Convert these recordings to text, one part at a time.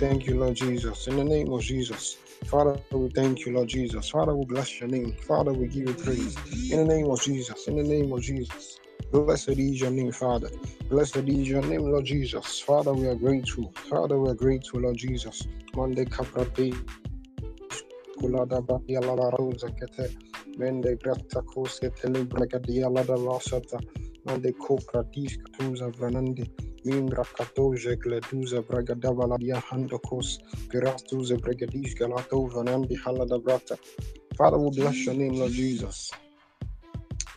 thank you, Lord Jesus. In the name of Jesus. Father, we thank you, Lord Jesus. Father, we bless your name. Father, we give you praise. In the name of Jesus. In the name of Jesus. Blessed is your name, Father. Blessed is your name, Lord Jesus. Father, we are grateful. Father, we are grateful, Lord Jesus. Monday Caprate. Kulada Lada Rosata. Mande Copra Disca Tuza Vranandi. Mimbra Katoja Gleduza Bragadava Ladia Handokos. Gerastuza Bragadish Galato Vanandi Halada Brata. Father, we bless your name, Lord Jesus.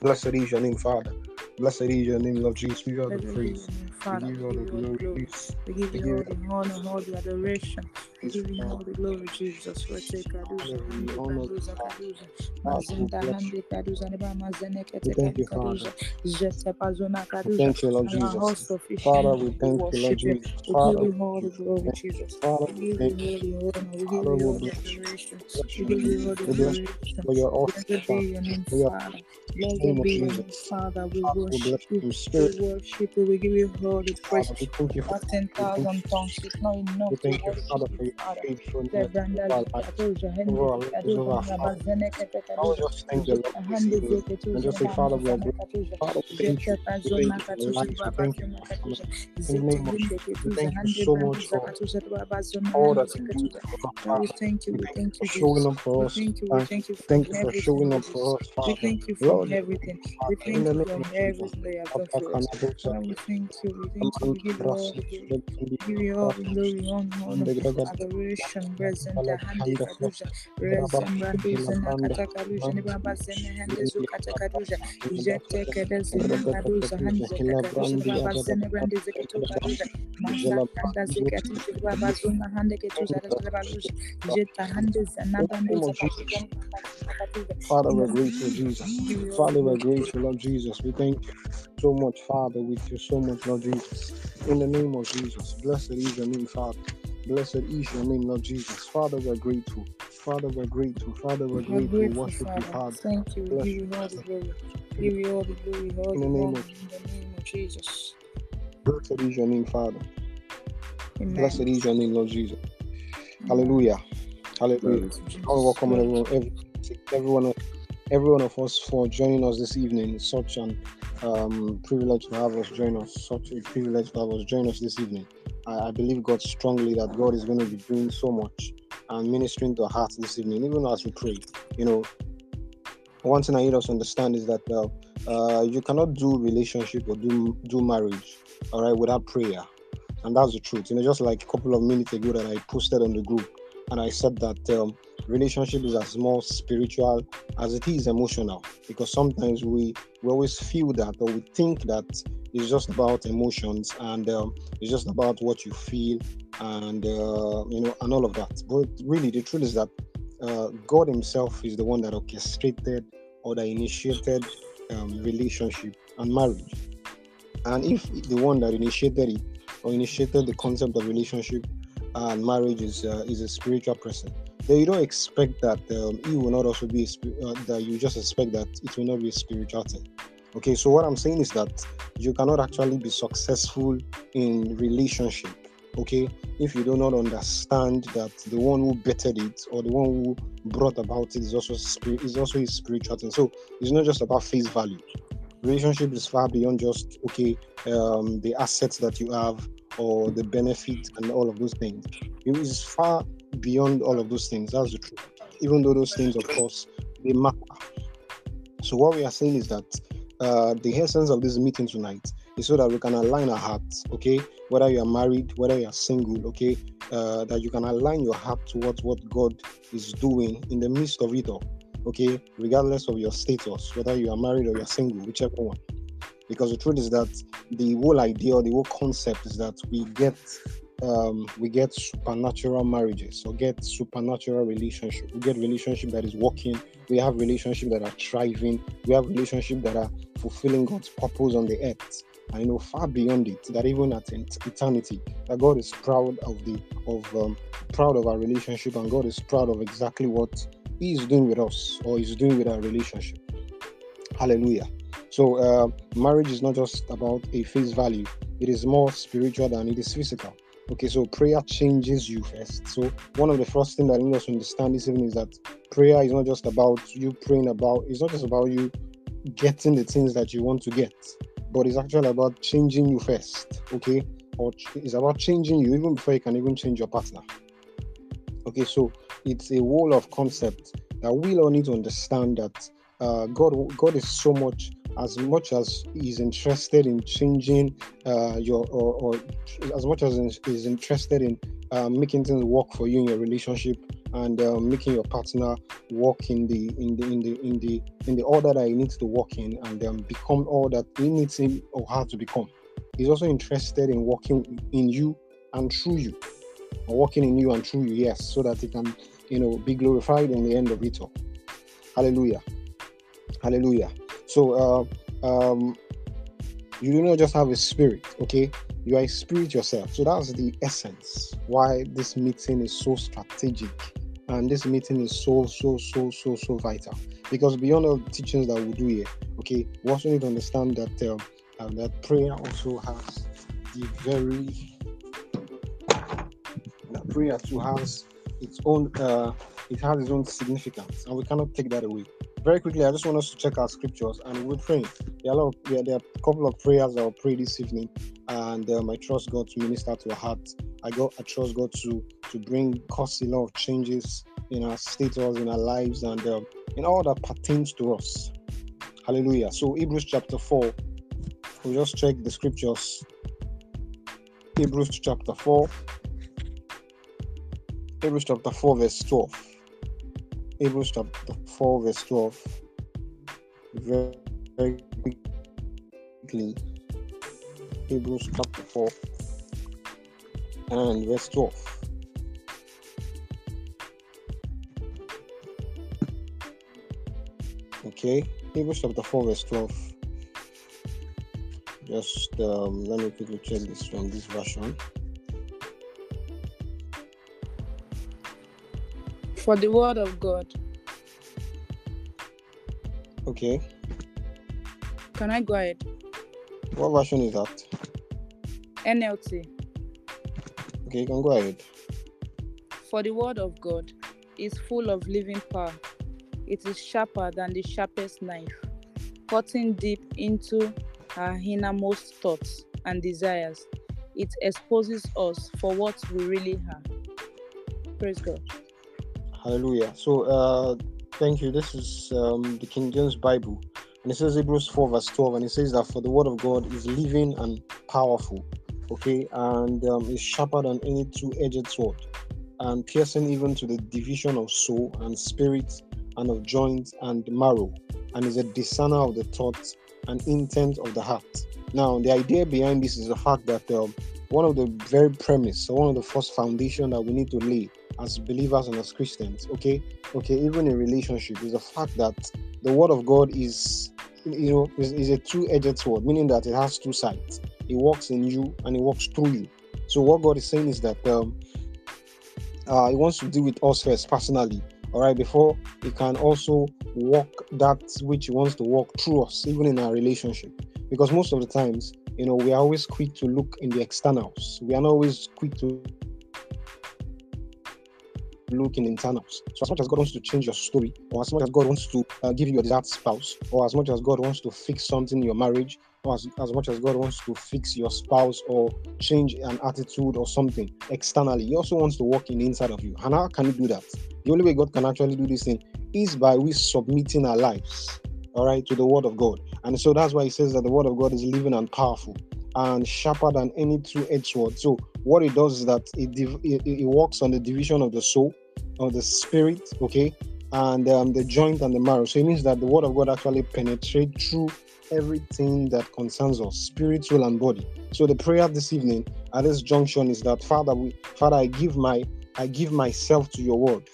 Blessed is your name, Father. Blessed is your name, Lord Jesus. We give you all the praise. We give you all the glory. We give you all the honor, all the adoration. We give you all the glory, Jesus. We take Kaduza, Kaduza, Kaduza, Mazinda Hande Kaduza, Neba Mazene Kete Kaduza, Jete Pazona Kaduza. Thank you, Lord Jesus. Father, we thank you, Lord. Jesus. We Father, give you all the glory, Jesus. Father, We thank you all the honor. We Father, we all the bless you. adoration. We give you all the We bless you adoration. for your Blessed awesome be your name, We are Father. in the Blessed be your name, Jesus. Father. We Father, we worship you you. in We spirit. worship you. We give you all the praise. Father, we thank you for Not ten we thank you. thousand tongues. It's not enough We thank you, Father, for your faithfulness Zebranda over our lives, zikadoja hende over our lives, zikadoja over our naba family. zene kete I just thank the Lord zita this hande evening and just say, Father, we are grateful. Father, we thank you. We thank you for our. We thank you zene for our family. katuja In the name of Jesus, we thank you so much for zakatuja baba zona all that you do for us, we thank you, thank you for showing up for us. thank you, thank you for thank you for everything, showing up for us, We Father. thank you for Lord, we thank you, everything. We thank you for everything that you have us. Lord, we thank you, we thank you, we give you all the glory. Give you all the glory, honor, honor, adoration, present, Bala, kaduja, Braba, zena kata kaduja, nibaba zene hande zu kaduja, jete kede zene kaduza, hande kaduja, Hilabrandi, nibaba Agada, zeketu kaduja, Jela mazakanda Brandi, zekatu, zuna hande ketuza, rebaluja, jeta hande zana In the bandu name of zakatuja, Jesus. nibaba zakatuja. Father, we're grateful, Jesus, Jesus. give you all the Father, we're grateful, Lord Jesus. We thank you so much, Father. with you so much, Lord Jesus. In the name of Jesus. Blessed is your name, Father. Blessed is your name, Lord Jesus. Father, we're grateful. Father, we're grateful. Father, we're We grateful. grateful, Worship you, Father. Father. Thank you. We Bless give you, all the Father. glory. Give you all the glory, all In the name of in the name of Jesus. Blessed is your name, Father. Blessed is your name, Lord Jesus. Amen. Hallelujah. Hallelujah. I want to welcome everyone, every, everyone, every of us for joining us this evening. It's such an um, privilege to have us join us. Such a privilege to have us join us this evening. I, I believe God strongly that God is going to be doing so much and ministering to our hearts this evening, even as we pray. You know, one thing I need us to understand is that uh, uh, you cannot do relationship or do do marriage, all right, without prayer, and that's the truth. You know, just like a couple of minutes ago that I posted on the group, and I said that um, relationship is as more spiritual as it is emotional, because sometimes we we always feel that or we think that it's just about emotions and um, it's just about what you feel and uh, you know and all of that. But really, the truth is that uh, God Himself is the one that orchestrated or that initiated um, relationship and marriage. And if the one that initiated it or initiated the concept of relationship and marriage is uh, is a spiritual person, then you don't expect that um, he will not also be uh, that you just expect that it will not be a spiritual thing. Okay, so what I'm saying is that you cannot actually be successful in relationship. Okay, if you do not understand that the one who bettered it or the one who brought about it is also spirit is also a spiritual thing. So it's not just about face value. Relationship is far beyond just okay um, the assets that you have or the benefit and all of those things. It is far beyond all of those things. That's the truth. Even though those things, of course, they matter. So what we are saying is that uh, the essence of this meeting tonight is so that we can align our hearts. Okay, whether you are married, whether you are single. Okay, uh, that you can align your heart towards what God is doing in the midst of it all. Okay, regardless of your status, whether you are married or you're single, whichever one. Because the truth is that the whole idea the whole concept is that we get um, we get supernatural marriages or get supernatural relationship. We get relationship that is working. We have relationship that are thriving. We have relationship that are fulfilling God's purpose on the earth. And you know, far beyond it, that even at eternity, that God is proud of the of um, proud of our relationship, and God is proud of exactly what He is doing with us or is doing with our relationship. Hallelujah. So, uh, marriage is not just about a face value; it is more spiritual than it is physical. Okay, so prayer changes you first. So one of the first things that you to understand this evening is that prayer is not just about you praying about. It's not just about you getting the things that you want to get, but it's actually about changing you first. Okay, or it's about changing you even before you can even change your partner. Okay, so it's a wall of concept that we all need to understand that uh, God, God is so much as much as he's interested in changing uh, your or, or, as much as he's interested in uh, making things work for you in your relationship and uh, making your partner work in the in the in the in the in the order that he needs to work in and um, become all that he needs him or her to become. He's also interested in working in you and through you or working in you and through you yes so that he can you know be glorified in the end of it all. Hallelujah. Hallelujah so uh, um, you do not just have a spirit, okay? You are a spirit yourself. So that's the essence why this meeting is so strategic and this meeting is so so so so so vital because beyond all the teachings that we do here okay we also need to understand that um, uh, that prayer also has the very that prayer too has its own uh, it has its own significance and we cannot take that away very quickly, I just want us to check our scriptures and we're praying. There are, a, lot of, there, there are a couple of prayers I'll pray this evening, and um, I trust God to minister to our heart. I got I trust God to to bring cause a lot of changes in our status, in our lives, and um, in all that pertains to us. Hallelujah. So Hebrews chapter four. We'll just check the scriptures. Hebrews chapter four. Hebrews chapter four, verse twelve. Hebrews chapter 4, verse 12. Very, very quickly. Hebrews chapter 4 and verse 12. Okay, Hebrews chapter 4, verse 12. Just um, let me quickly check this from this version. For the word of God. Okay. Can I go ahead? What version is that? NLT. Okay, you can go ahead. For the word of God is full of living power. It is sharper than the sharpest knife, cutting deep into our innermost thoughts and desires. It exposes us for what we really are. Praise God. Hallelujah. So, uh, thank you. This is um, the King James Bible, and it says Hebrews 4, verse 12, and it says that for the word of God is living and powerful, okay, and um, is sharper than any two edged sword, and piercing even to the division of soul and spirit, and of joints and marrow, and is a discerner of the thoughts and intent of the heart. Now, the idea behind this is the fact that um, one of the very premise, or one of the first foundation that we need to lay as believers and as Christians, okay, okay, even in relationship, is the fact that the word of God is, you know, is, is a two-edged sword, meaning that it has two sides. It works in you and it works through you. So what God is saying is that um, uh, He wants to deal with us first personally, all right, before He can also work that which He wants to work through us, even in our relationship. Because most of the times, you know, we are always quick to look in the externals. We are not always quick to look in internals. So as much as God wants to change your story, or as much as God wants to uh, give you your desired spouse, or as much as God wants to fix something in your marriage, or as, as much as God wants to fix your spouse or change an attitude or something externally, He also wants to work in the inside of you. And how can He do that? The only way God can actually do this thing is by we submitting our lives, all right, to the Word of God. And so that's why He says that the Word of God is living and powerful and sharper than any two-edged sword. So what it does is that it, it, it works on the division of the soul of the spirit, okay, and um, the joint and the marrow. So it means that the word of God actually penetrates through everything that concerns us, spirit, soul, and body. So the prayer this evening at this junction is that Father, we Father, I give my I give myself to your word.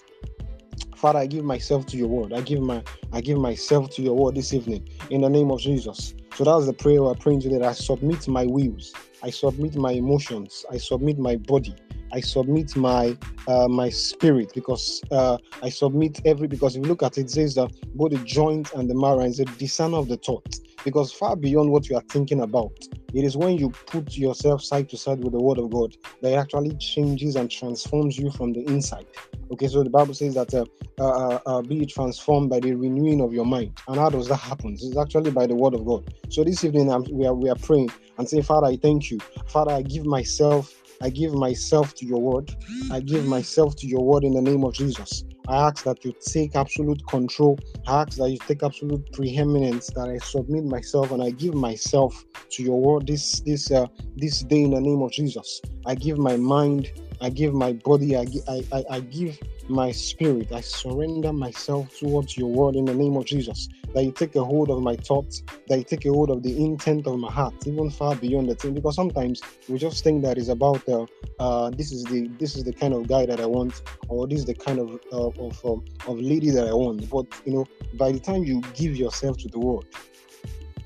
Father, I give myself to your word. I give my I give myself to your word this evening in the name of Jesus. So that's the prayer we're praying today. I submit my wills, I submit my emotions, I submit my body, I submit my uh, my spirit because uh, I submit every because if you look at it, it says that both the joint and the marrow is a discerner of the thought because far beyond what you are thinking about, It is when you put yourself side to side with the word of God that it actually changes and transforms you from the inside. Okay, so the Bible says that uh, uh, uh, uh be transformed by the renewing of your mind. And how does that happen? It's actually by the word of God. So this evening I'm, we are we are praying and saying, Father, I thank you. Father, I give myself I give myself to your word. I give myself to your word in the name of Jesus. I ask that you take absolute control. I ask that you take absolute preeminence. That I submit myself and I give myself to your word this this uh, this day in the name of Jesus. I give my mind. I give my body. I, I, I, give my spirit. I surrender myself towards your word in the name of Jesus. That you take a hold of my thoughts, that you take a hold of the intent of my heart, even far beyond the thing. Because sometimes we just think that it's about uh, uh, this is the this is the kind of guy that I want, or this is the kind of uh, of um, of lady that I want. But you know, by the time you give yourself to the word,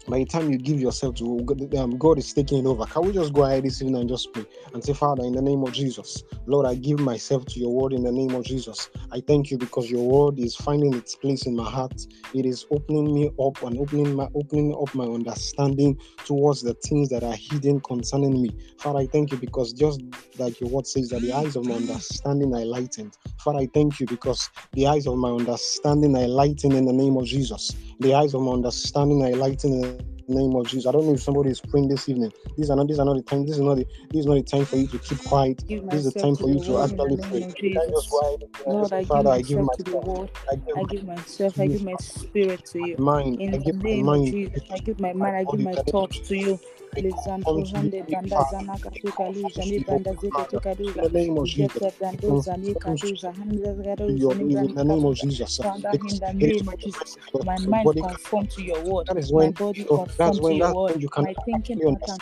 by the time you give yourself to God, um, God is taking it over. Can we just go ahead this evening and just pray and say, Father, in the name of Jesus, Lord, I give myself to your word in the name of Jesus. I thank you because your word is finding its place in my heart. It is opening me up and opening my opening up my understanding towards the things that are hidden concerning me. Father, I thank you because just like your word says that the eyes of my understanding are lightened. Father, I thank you because the eyes of my understanding are lightened in the name of Jesus. The eyes of my understanding are lightened name of Jesus. I don't know if somebody is praying this evening. These are not these are not the time. This is not the this is not the time for you to keep quiet. This is the time for you to actually pray. Lord, I Father, I give myself to the word. I give myself, I give my spirit to you. Mind, in I give the name of Jesus. I give my mind, I give my thoughts to you. Lizanto hande banda zana katuka luja ni banda zeke tuka duza jete brando zani katuza hande zani in the name of Jesus. Father, in the name of Jesus, my mind conform to your word. My body conform to your word. My thinking pattern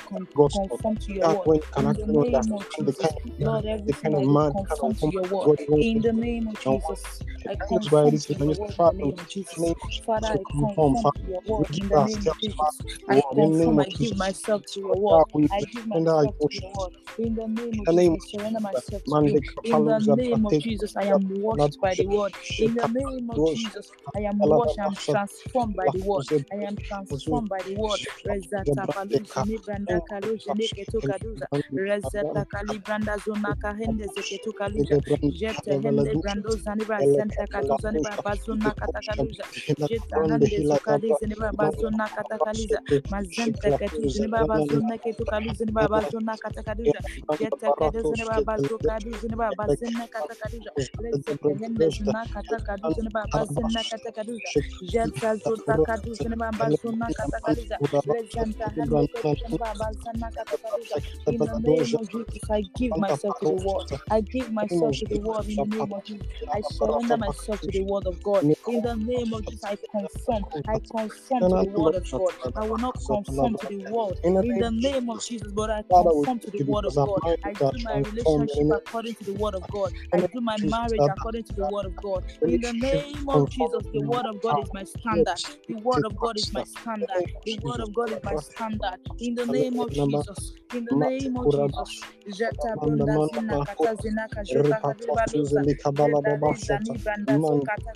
conform to your word. In the name of Jesus, Lord, everything I do conform to your word. In the name of Jesus, I conform to your word. In the name of Jesus, Father, I conform to your word. In the name of Jesus, I conform. I give myself to your word. I give myself to your word. In the name of Jesus, I surrender myself to you. In the name of Jesus, I am washed by the word. In the name of Jesus, I am washed. I am transformed by the word. I am transformed by the word. Rezata paluzi ni branda kaluzi ni ketu kaduza. Rezata kali branda zona kahende zeketu kaluza. Jete hende brando zani senta katuza ni bra bazuna katakaluza. Jeta hande zukali zini bra bazuna katakaluza. Mazente ketu zini bra ketu kaluza ni bra bazuna katakaluza. Jete ketu zini bra bazuka zini bra bazina katakaluza. Rezete hende zuna katakaluza ni bra bazina katakaluza. Jeta zuta kaluza ni bra bazuna katakaluza. Rezanta hande ketu zini bra bazina katakaluza. In the name of Jesus, I give myself to the word. I give myself to the word in the name of Jesus. I surrender myself to the word of God. In the name of Jesus, I conform. I conform to the word of God. I will not conform to the world. In the name of Jesus, but I conform to the word of God. I do my relationship according to the word of God. I do my marriage according to the word of God. In the name of Jesus, the word of God is my standard. The word of God is my standard. The word of God is my standard. In the name of Jesus. In the name of Jesus. Jeta brunda zina kata zina kajota hadiba luza. Jeta zani branda zo kata.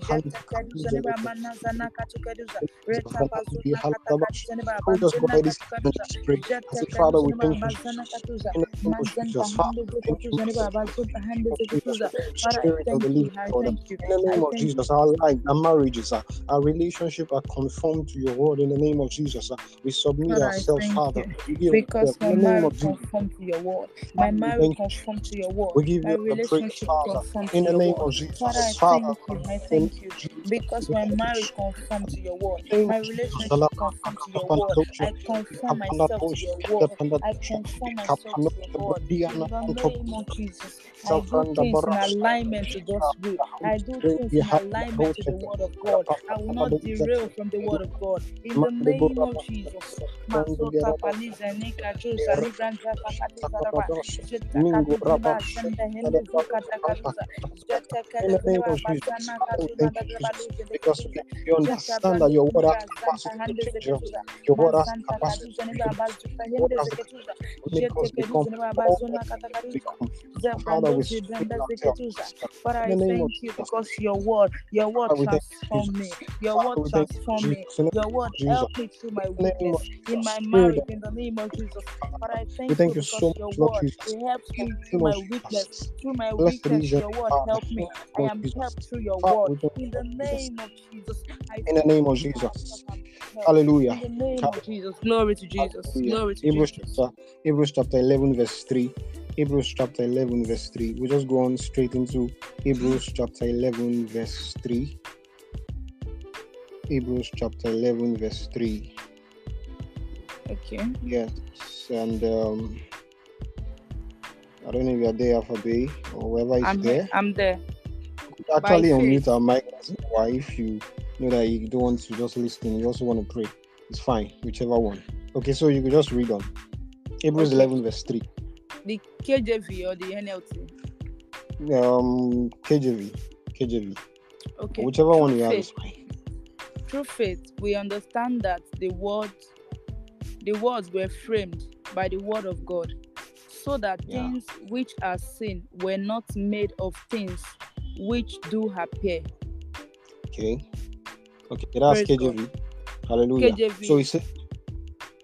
Jeta kaduza ne ba zana katu. Reta bazuna kata kaduza ne ba bazuna katu kaduza. Jeta kaduza ne ba bazana katuza. Manzanta hande zo katuza ne ba bazuna hande zo katuza. Father, I thank you. I. In the name of Jesus, our life, our marriages, our, relationship are conformed to your word. In the name of Jesus, we submit ourselves, Father. you. We Because my the marriage of conform to your word. My we marriage thank conform to your word. We give My you the praise, relationship Father. conform to In the your name word. of Jesus, Father, I thank you. Thank you. Because my marriage conform to your word. The My relationship conform to your word. I conform myself to your word. I conform myself to your word. In the name of Jesus, I do things in alignment to God's will. I do things in alignment to the word of God. I will not derail from the word of God. In the name of Jesus. Masoka paliza nika juza libranja pakatuza raba. Jeta Mingo katuziba sende hende zuka takaruza. Jeta In the name of Jesus. You, Because understand that your word has capacity to change us. Your word has capacity to change. Your word has capacity to make become all that we become. Father, we speak. Father, I In the name of thank you because your word, your word Father, we thank you, transform me. Your word transform me. Jesus. In the Your word help me through my In the name weakness, in my marriage, in the name of Jesus. But I thank thank you because so your word it helps me through my weakness. Through my weakness, your word Father. help me. I am helped through your word. In the name of Jesus, In the name of thank you for Jesus. myself. I'm helped. Hallelujah. In the name of Jesus, glory to Jesus, glory to Jesus. Hebrews chapter 11, verse 3. Hebrews chapter 11, verse 3. We just go on straight into Hebrews chapter 11, verse 3. Hebrews chapter 11, verse 3. Okay. Yes. And um, I don't know if you're there, Alpha Bay, or whoever is I'm there. I'm there. Actually, unmute our mic. Why, if you know that you don't want to just listen, you also want to pray, it's fine, whichever one. Okay, so you could just read on. Hebrews Okay. 11, verse 3. The KJV or the NLT. Um, KJV. KJV. Okay. Whichever Through one you have is fine. through faith, we understand that the words, the words were framed by the word of God, so that Yeah. things which are seen were not made of things which do appear. Okay. Okay, that's Praise God. KJV. Hallelujah. KJV. So he said,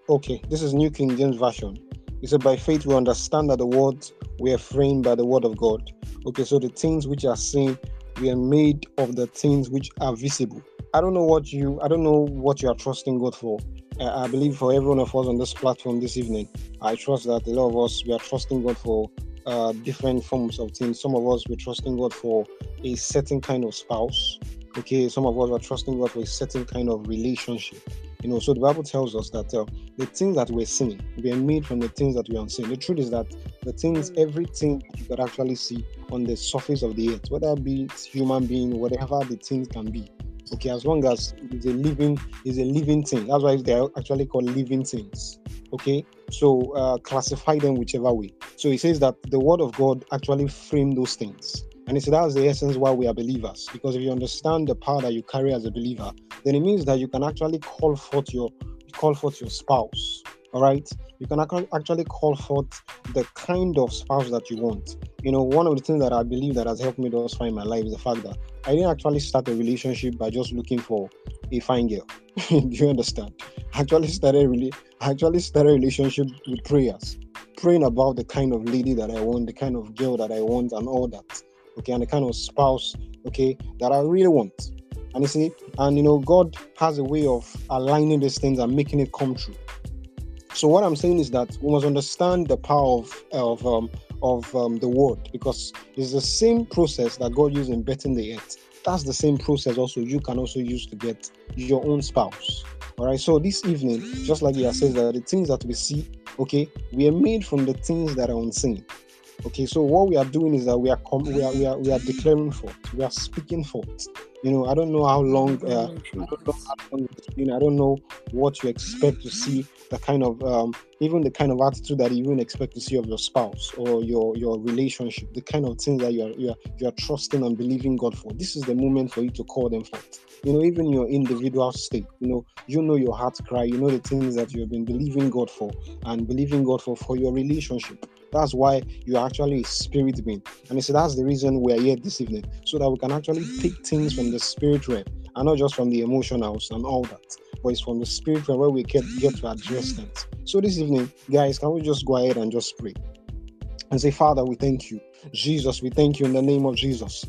okay, this is New King James Version. He said, by faith we understand that the words were framed by the word of God. Okay, so the things which are seen were made of the things which are visible. I don't know what you, I don't know what you are trusting God for. I believe for every one of us on this platform this evening, I trust that a lot of us we are trusting God for uh, different forms of things. Some of us we're trusting God for a certain kind of spouse. Okay, some of us are trusting God for a certain kind of relationship. You know, so the Bible tells us that uh, the things that we're seeing we're made from the things that we are seeing. The truth is that the things, Mm. everything you could actually see on the surface of the earth, whether it be human being, whatever the things can be. Okay, as long as it's a living, is a living thing. That's why they're actually called living things. Okay, so uh, classify them whichever way. So he says that the word of God actually framed those things. And it's that's the essence why we are believers. Because if you understand the power that you carry as a believer, then it means that you can actually call forth your call forth your spouse. All right, you can ac- actually call forth the kind of spouse that you want. You know, one of the things that I believe that has helped me thus far in my life is the fact that I didn't actually start a relationship by just looking for a fine girl. Do you understand? I actually started really, I actually started a relationship with prayers, praying about the kind of lady that I want, the kind of girl that I want, and all that. Okay, and the kind of spouse, okay, that I really want. And you see, and you know, God has a way of aligning these things and making it come true. So what I'm saying is that we must understand the power of of um, of um, the word because it's the same process that God used in betting the earth. That's the same process also you can also use to get your own spouse. All right. So this evening, just like he says that the things that we see, okay, we are made from the things that are unseen. Okay, so what we are doing is that we are com- we are we are we are declaring forth, we are speaking forth. You know, I don't know how long uh, I don't know how long it's been. I don't know what you expect to see, the kind of um, even the kind of attitude that you even expect to see of your spouse or your your relationship, the kind of things that you are you are you are trusting and believing God for. This is the moment for you to call them forth. You know, even your individual state. You know, you know your heart cry. You know the things that you have been believing God for and believing God for for your relationship. That's why you are actually a spirit being. And he said that's the reason we are here this evening, so that we can actually take things from the spirit realm and not just from the emotionals and all that, but it's from the spirit realm where we get, get to address things. So this evening, guys, can we just go ahead and just pray? And say, Father, we thank you. Jesus, we thank you in the name of Jesus.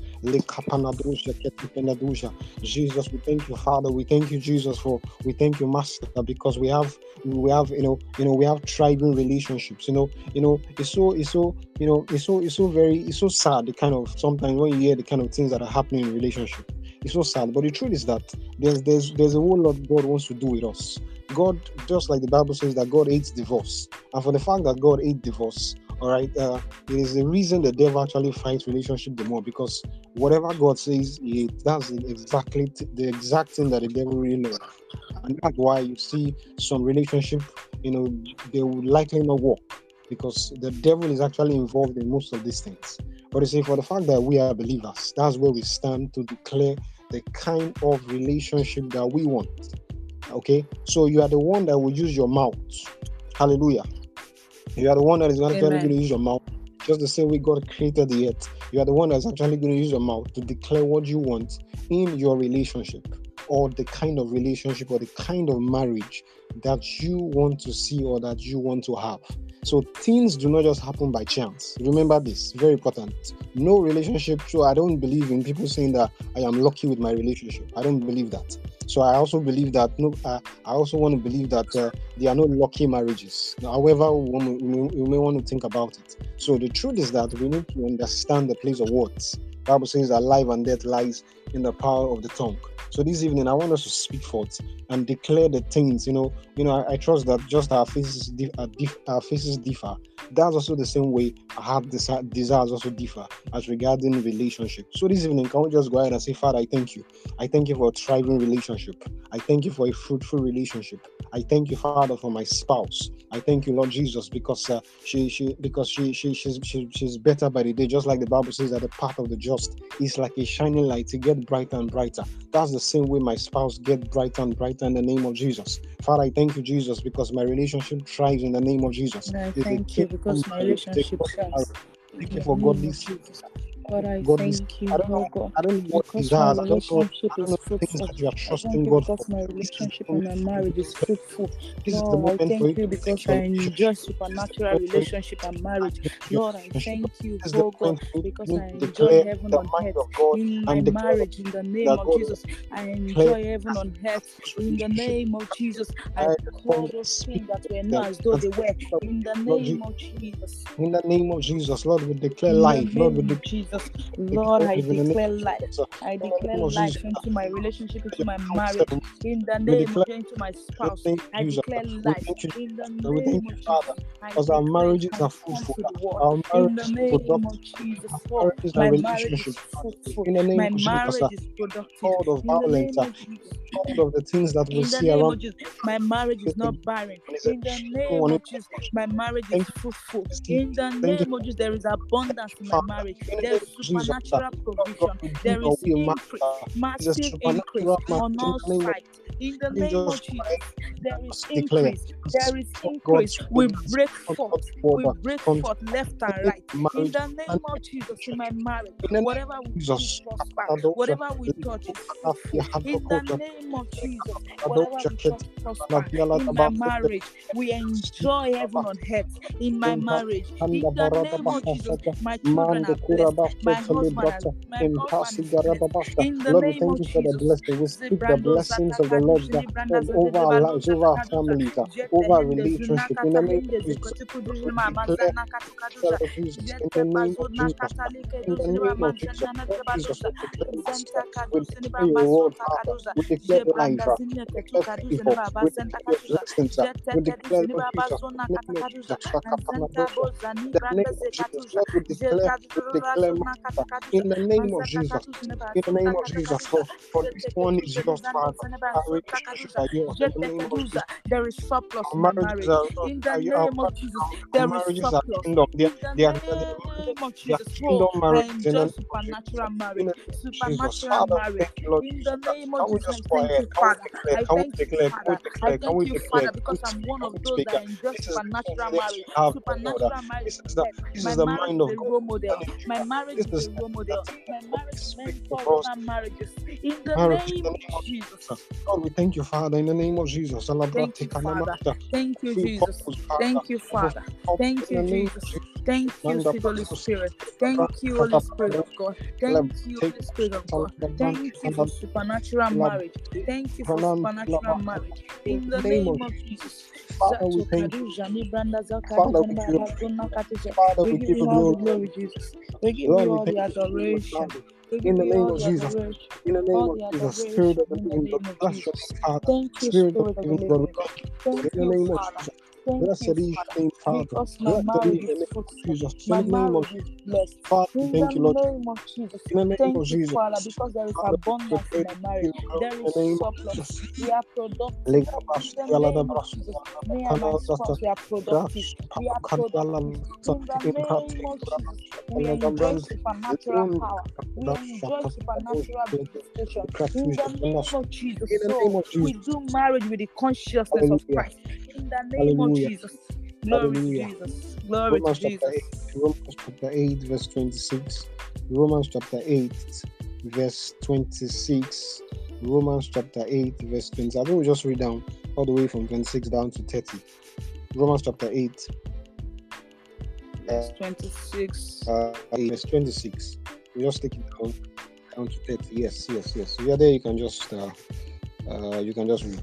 Jesus, we thank you, Father. We thank you, Jesus, for we thank you, Master, because we have we have you know you know we have tribal relationships. You know, you know, it's so it's so you know it's so it's so very it's so sad the kind of sometimes when you hear the kind of things that are happening in relationship. It's so sad. But the truth is that there's there's there's a whole lot God wants to do with us. God, just like the Bible says that God hates divorce. And for the fact that God hates divorce, all right, uh, it is the reason the devil actually fights relationship the more because whatever God says, he, that's exactly the exact thing that the devil really loves. And that's why you see some relationship, you know, they will likely not work because the devil is actually involved in most of these things. But you see, for the fact that we are believers, that's where we stand to declare the kind of relationship that we want. Okay, so you are the one that will use your mouth. Hallelujah. You are the one that is actually going to use your mouth, just the same way God created the earth. You are the one that's actually going to use your mouth to declare what you want in your relationship or the kind of relationship or the kind of marriage that you want to see or that you want to have. So things do not just happen by chance. Remember this, very important. No relationship. So I don't believe in people saying that I am lucky with my relationship. I don't believe that. So I also believe that no. Uh, I also want to believe that uh, there are no lucky marriages. However, we may, we may want to think about it. So the truth is that we need to understand the place of words. Bible says that life and death lies in the power of the tongue. So this evening, I want us to speak forth and declare the things. You know, you know. I, I trust that just our faces, dif- our, dif- our faces differ. That's also the same way our desi- desires also differ as regarding relationship. So this evening, can we just go ahead and say, Father, I thank you. I thank you for a thriving relationship. I thank you for a fruitful relationship. I thank you, Father, for my spouse. I thank you, Lord Jesus, because uh, she she because she she she's she, she's better by the day. Just like the Bible says that the path of the just is like a shining light. to get brighter and brighter. That's the same way my spouse get brighter and brighter in the name of Jesus. Father, I thank you, Jesus, because my relationship thrives in the name of Jesus. I thank you because my relationship thrives. Thank you for godly God, I thank you, I don't know, God, I don't know what because my relationship is fruitful. You are trusting God because my relationship and my marriage is fruitful. Lord, I thank you because I enjoy supernatural relationship and marriage. Lord, I thank you, oh God, because I enjoy heaven on earth in my marriage in the name of Jesus. I enjoy heaven on earth in the name of Jesus. I call those things that were not as though they were in the name of Jesus. In the name of Jesus, Lord, we declare life. Lord, we declare Jesus. Lord, I declare life. I declare life into my relationship, into my marriage. In the name of into my spouse. I declare life. In the name of Jesus. Because our marriages are fruitful. Our in the name of Jesus. My marriage is fruitful. My marriage is productive. All of violence, all of the things that we see around. My marriage is not barren. In the name of Jesus, my marriage is fruitful. In the name of Jesus, there is abundance in my marriage. There is supernatural provision. There is increase, massive increase on all sides. In the name of Jesus, there is increase. There is increase. We break forth. We break forth left and right. In the name of Jesus, in my marriage, whatever we touch prosper. Whatever we touch is fruitful. In the name of Jesus, whatever we touch prosper. In my marriage, we enjoy heaven on earth. In my marriage, in the name of Jesus, my children are blessed. My husband, my husband in the Lord, we name thank of you for the blessing. We speak the blessings of the Lord that over our lives, over our families, over our relationship. In the name of Jesus, we declare of Jesus. In the name of Jesus. In the name of Jesus. Jesus, we declare your word, oh Father. We declare life. We declare people. We declare blessings. We declare Lord Jesus. In the name of Jesus. The name of Jesus. Lord, we declare, we declare in the name of Jesus. In the name of Jesus. For, for this one is yours, Father. Our relationship are yours. In the name of Jesus. There is surplus in marriage. In the name of Jesus, there is surplus. kingdom. They they are, the they are, name of they are Jesus, oh, kingdom oh, I marriages. In the enjoy name of supernatural marriage. In the name of Jesus. Supernatural marriage. thank you, Lord In the name of Jesus, go thank you, Father. I thank you, declare? Can we Father. I thank you? Father, because I'm one of those that enjoy This is the supernatural marriage. Supernatural marriage. This is the this My is the marriage mind of God role model. concerning you. My marriage This is is a role model. that My marriage speak mentors for us. other marriages. In the Marriage name of Jesus. Lord, we thank you, Father, in the name of Jesus. Thank you, Father. Thank you, Jesus. Thank you, Father. Thank you, the name of Jesus. Thank you, Holy Spirit. Thank you, Holy Spirit of God. Thank you, Holy Spirit of God. Thank you for supernatural marriage. Thank you for supernatural marriage. In the name of Jesus. Father, we thank you. Father, we give you, Father, we give you you all the glory. glory. We give you we all the thank you. adoration. We In the name of Jesus. In the name of the Jesus. Spirit of the living God. name of Bless your Father. Spirit of the living God. living we God. thank you. Thank In the name of Jesus. Thank Blessed you, is your Father. name, Father. Because my Blessed marriage is your is name. Jesus. In the name of blessed. Father, thank you, Lord. Jesus. In the name of Jesus. Father, because there is we abundance in my marriage. There is the surplus. We are productive. Lega In basti the name of Jesus, me and my spouse, we are productive. We are productive. In the name of Jesus, we enjoy supernatural power. We enjoy supernatural. In the name of Jesus, so we do marriage with the consciousness of Christ. In the name of Hallelujah. Jesus. Glory to Hallelujah. Jesus. Glory to Romans chapter Jesus. 8, Romans chapter 8, verse 26. Romans chapter 8, verse 26. Romans chapter 8, verse 20. I think we just read down all the way from 26 down to 30. Romans chapter 8, Verse 26. uh, 8, verse 26. We just take it down, down to 30. Yes, yes, yes. If you're there, you can just uh, uh, you can just read.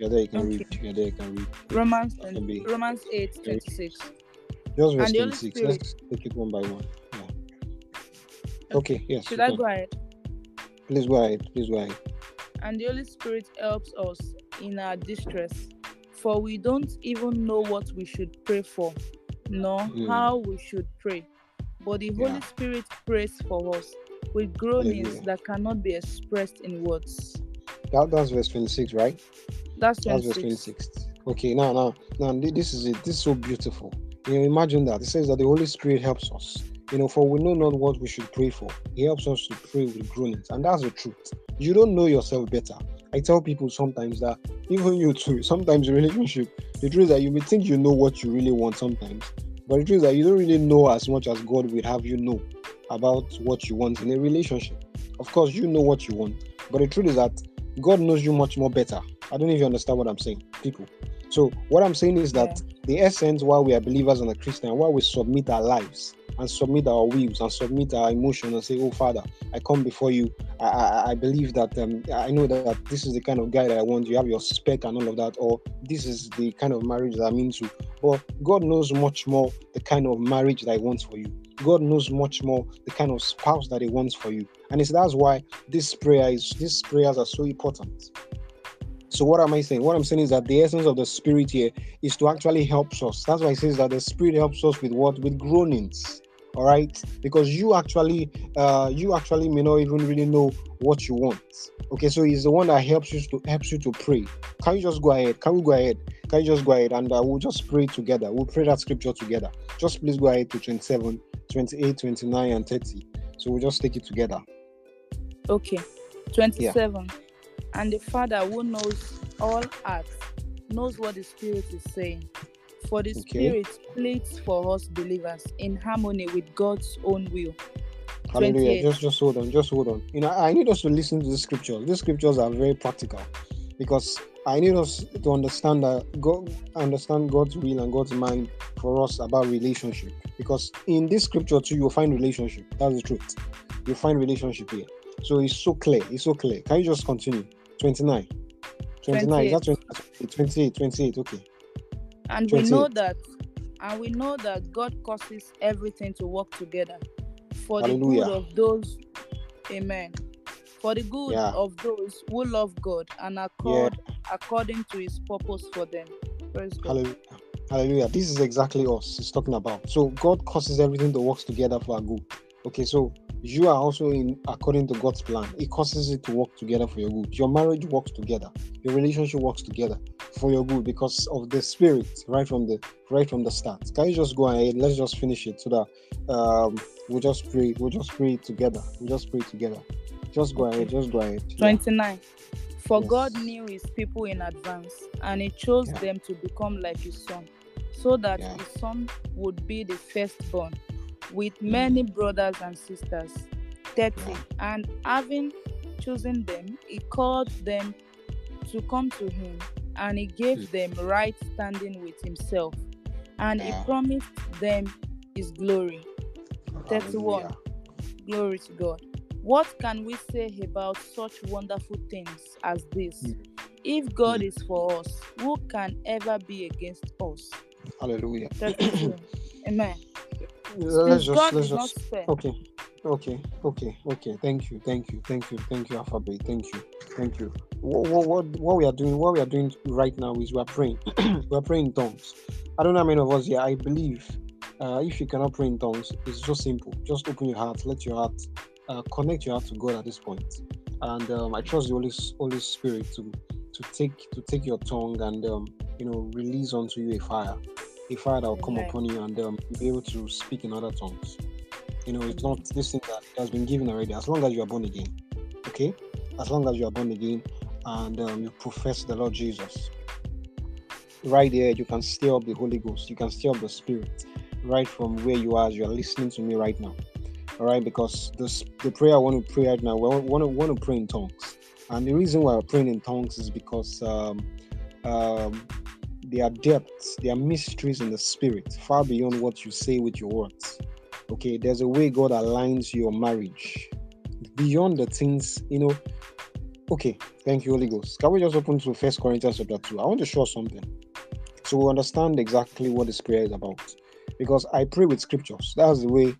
There, you can Okay. read. There, you can read. Romans can be- Romans 8 26. Just verse And 26. Spirit- Let's take it one by one. Yeah. Okay, yes. Should I go ahead? Please go ahead. Please go ahead. And the Holy Spirit helps us in our distress, for we don't even know what we should pray for, nor Mm. how we should pray. But the Holy Yeah. Spirit prays for us with groanings Hallelujah. that cannot be expressed in words. That, that's verse 26, right? That's That's verse 26. 26. Okay, now, now, now, this is it. This is so beautiful. You know, imagine that. It says that the Holy Spirit helps us. You know, for we know not what we should pray for. He helps us to pray with groanings. And that's the truth. You don't know yourself better. I tell people sometimes that even you too, sometimes in relationship, the truth is that you may think you know what you really want sometimes, but the truth is that you don't really know as much as God would have you know about what you want in a relationship. Of course, you know what you want, but the truth is that God knows you much more better. I don't even understand what I'm saying, people. So, what I'm saying is that the essence why we are believers and a Christian, why we submit our lives and submit our wills and submit our emotions and say, Oh, Father, I come before you. I, I, I believe that um, I know that this is the kind of guy that I want. You have your spec and all of that, or this is the kind of marriage that I'm into. But God knows much more the kind of marriage that He wants for you. God knows much more the kind of spouse that He wants for you, and it's that's why this prayer is these prayers are so important. So what am I saying? What I'm saying is that the essence of the spirit here is to actually help us. That's why it says that the spirit helps us with what? With groanings. All right, because you actually, uh, you actually may not even really know what you want. Okay, so he's the one that helps you to helps you to pray. Can you just go ahead? Can we go ahead? Can you just go ahead and uh, we'll just pray together? We'll pray that scripture together. Just please go ahead to 27, 28, 29, and 30. So we'll just take it together. Okay. 27. And the Father who knows all hearts knows what the Spirit is saying. For the Okay. Spirit pleads for us believers in harmony with God's own will. Hallelujah. Just just hold on, just hold on. You know, I need us to listen to the scriptures. These scriptures are very practical because I need us to understand that God understand God's will and God's mind for us about relationship. Because in this scripture too, you'll find relationship. That's the truth. You'll find relationship here. So it's so clear. It's so clear. Can you just continue? 29. 29. Is that 28? 28, 28. Okay. And we know that and we know that God causes everything to work together for the good of those Amen. For the good Yeah. of those who love God and accord according to his purpose for them. Praise God. Hallelujah. Hallelujah. This is exactly us he's talking about. So God causes everything to work together for our good. Okay, so you are also in according to God's plan. It causes it to work together for your good. Your marriage works together. Your relationship works together for your good because of the spirit right from the right from the start. Can you just go ahead? Let's just finish it so that um we'll just pray. We'll just pray together. We'll just pray together. Just go ahead. Just go ahead. Yeah. 29. For Yes. God knew his people in advance, and he chose Yeah. them to become like his son, so that Yeah. his son would be the firstborn, with many brothers and sisters. 30. And having chosen them, he called them to come to him, and he gave Mm. them right standing with himself, and he promised them his glory. 31. Hallelujah. Glory to God. What can we say about such wonderful things as this? Mm. If God is for us, who can ever be against us? Hallelujah. 32. Amen. Let's just God let's just okay. Okay, okay, okay. Thank you, thank you, thank you, thank you, Alphabet. Thank you, thank you. What, what, what we are doing, what we are doing right now is we are praying. we are praying in tongues. I don't know how many of us here. I believe uh, if you cannot pray in tongues, it's just simple. Just open your heart, let your heart uh, connect your heart to God at this point. And um, I trust the Holy Holy Spirit to to take to take your tongue and um, you know release onto you a fire, a fire that will come upon you and um, you'll be able to speak in other tongues. You know, it's not this thing that has been given already. As long as you are born again, okay. As long as you are born again and um, you profess the Lord Jesus, right there you can stir up the Holy Ghost. You can stir up the Spirit right from where you are as you are listening to me right now. All right, because this the prayer I want to pray right now, we want to want to pray in tongues, and the reason why we're praying in tongues is because um, um, there are depths, there are mysteries in the spirit, far beyond what you say with your words. Okay, there's a way God aligns your marriage beyond the things you know. Okay, thank you, Holy Ghost. Can we just open to First Corinthians chapter two? I want to show something, so we understand exactly what this prayer is about. Because I pray with scriptures. That's the way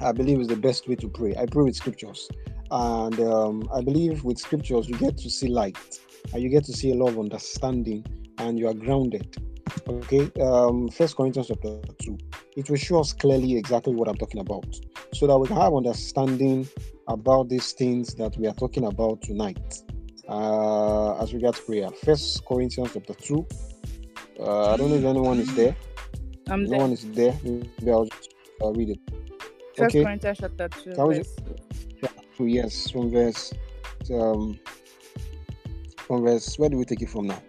I believe is the best way to pray. I pray with scriptures, and um, I believe with scriptures you get to see light, and you get to see a lot of understanding, and you are grounded. Okay, um, First Corinthians chapter two. It will show us clearly exactly what I'm talking about, so that we can have understanding about these things that we are talking about tonight. Uh, as regards prayer, First Corinthians chapter two. Uh, I don't know if anyone is there. I'm no there. one is there. Maybe I'll just uh, read it. First okay. Corinthians chapter 2. Can we Two yes, from verse um from verse where do we take it from now?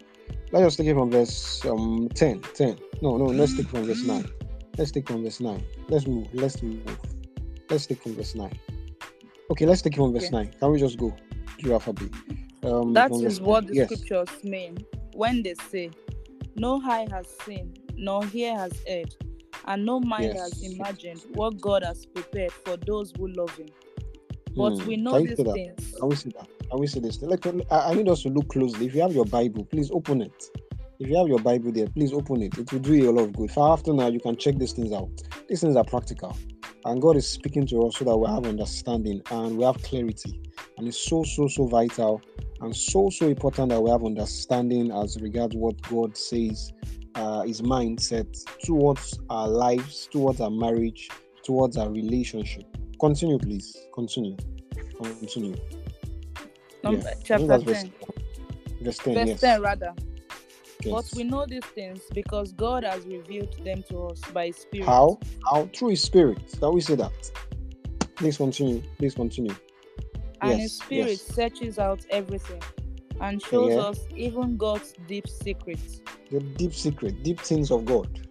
Let's just take it from verse um 10. 10. No, no, let's take from verse 9. Let's take from verse 9. Let's move. Let's move. Let's take from verse 9. Okay, let's take it from verse Okay. 9. Can we just go to alphabet? Um That is what 9. the yes. scriptures mean when they say, No eye has seen, nor ear has heard, and no mind has imagined what God has prepared for those who love Him. But Hmm, we know these things. Can we see that? Can we see this? Like, I I need us to look closely. If you have your Bible, please open it. If you have your Bible there, please open it. It will do you a lot of good. For after now, you can check these things out. These things are practical. And God is speaking to us so that we have understanding and we have clarity. And it's so, so, so vital and so, so important that we have understanding as regards what God says, uh, his mindset towards our lives, towards our marriage, towards our relationship. Continue, please. Continue. Continue. Yeah. Chapter 10. 10. Verse 10, Verse yes. 10 rather. But we know these things because God has revealed them to us by His Spirit. How? How? Through His Spirit. Can we say that? Please continue. Please continue. And Yes, His Spirit yes. searches out everything and shows Yeah. us even God's deep secrets. The deep secret, deep things of God.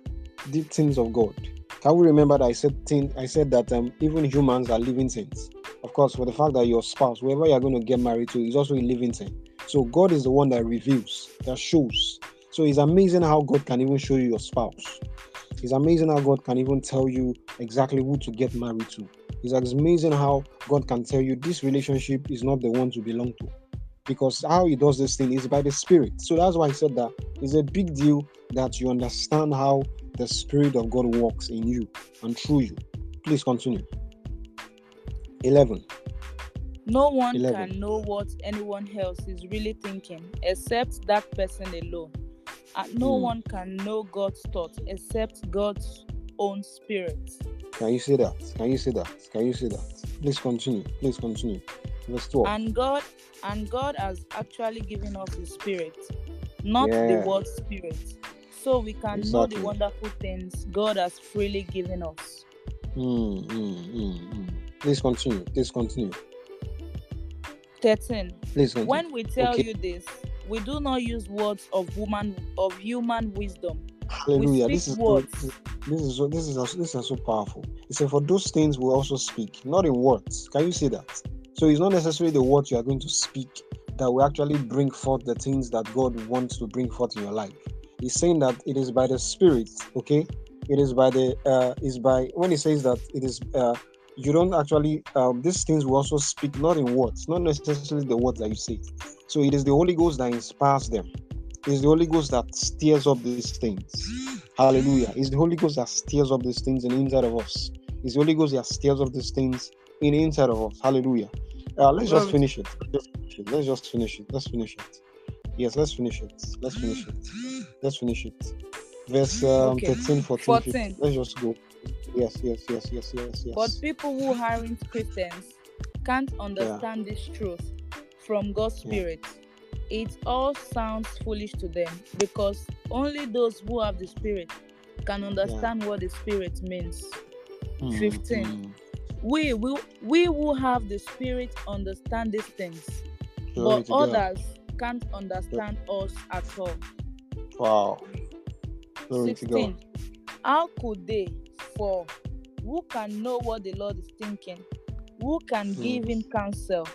Deep things of God. Can we remember that I said thing, I said that um, even humans are living things. Of course, for the fact that your spouse, whoever you're going to get married to, is also a living thing. So God is the one that reveals, that shows. So it's amazing how God can even show you your spouse. It's amazing how God can even tell you exactly who to get married to. It's amazing how God can tell you this relationship is not the one to belong to. Because how he does this thing is by the spirit. So that's why I said that it's a big deal that you understand how the spirit of God works in you and through you. Please continue. 11. No one 11. can know what anyone else is really thinking except that person alone. And no Hmm. one can know God's thoughts except God's own spirit. Can you say that? Can you say that? Can you say that? Please continue. Please continue. Verse 12. And God and God has actually given us his spirit, not Yeah. the word spirit. So we can know the wonderful things God has freely given us. Hmm, hmm. Please continue. Please continue. 13. Please continue. When we tell Okay. you this, we do not use words of woman of human wisdom. Hallelujah. This is words. this is so this is also, this is so powerful. He said, For those things we also speak, not in words. Can you see that? So it's not necessarily the words you are going to speak that will actually bring forth the things that God wants to bring forth in your life. He's saying that it is by the Spirit, okay? It is by the uh is by when he says that it is uh you don't actually um these things will also speak not in words, not necessarily the words that you say. So it is the Holy Ghost that inspires them. It's the Holy Ghost that stirs up these things. Hallelujah. It's the Holy Ghost that stirs up these things in the inside of us. It's the Holy Ghost that stirs up these things in the inside of us. Hallelujah. Uh, let's just finish it. Let's just finish it. Let's finish it. Yes, let's finish it. Let's finish it. Let's finish it. Verse um, okay. 13, 14, 14. 15. Let's just go. Yes, yes, yes, yes, yes, yes. But people who aren't Christians can't understand yeah. this truth from God's Spirit. Yeah. It all sounds foolish to them because only those who have the Spirit can understand yeah. what the Spirit means. Mm, 15. Mm. We, we, we who have the Spirit understand these things, Glory but others God. can't understand us at all. Wow. Glory 16. How could they? For who can know what the Lord is thinking? Who can mm. give him counsel?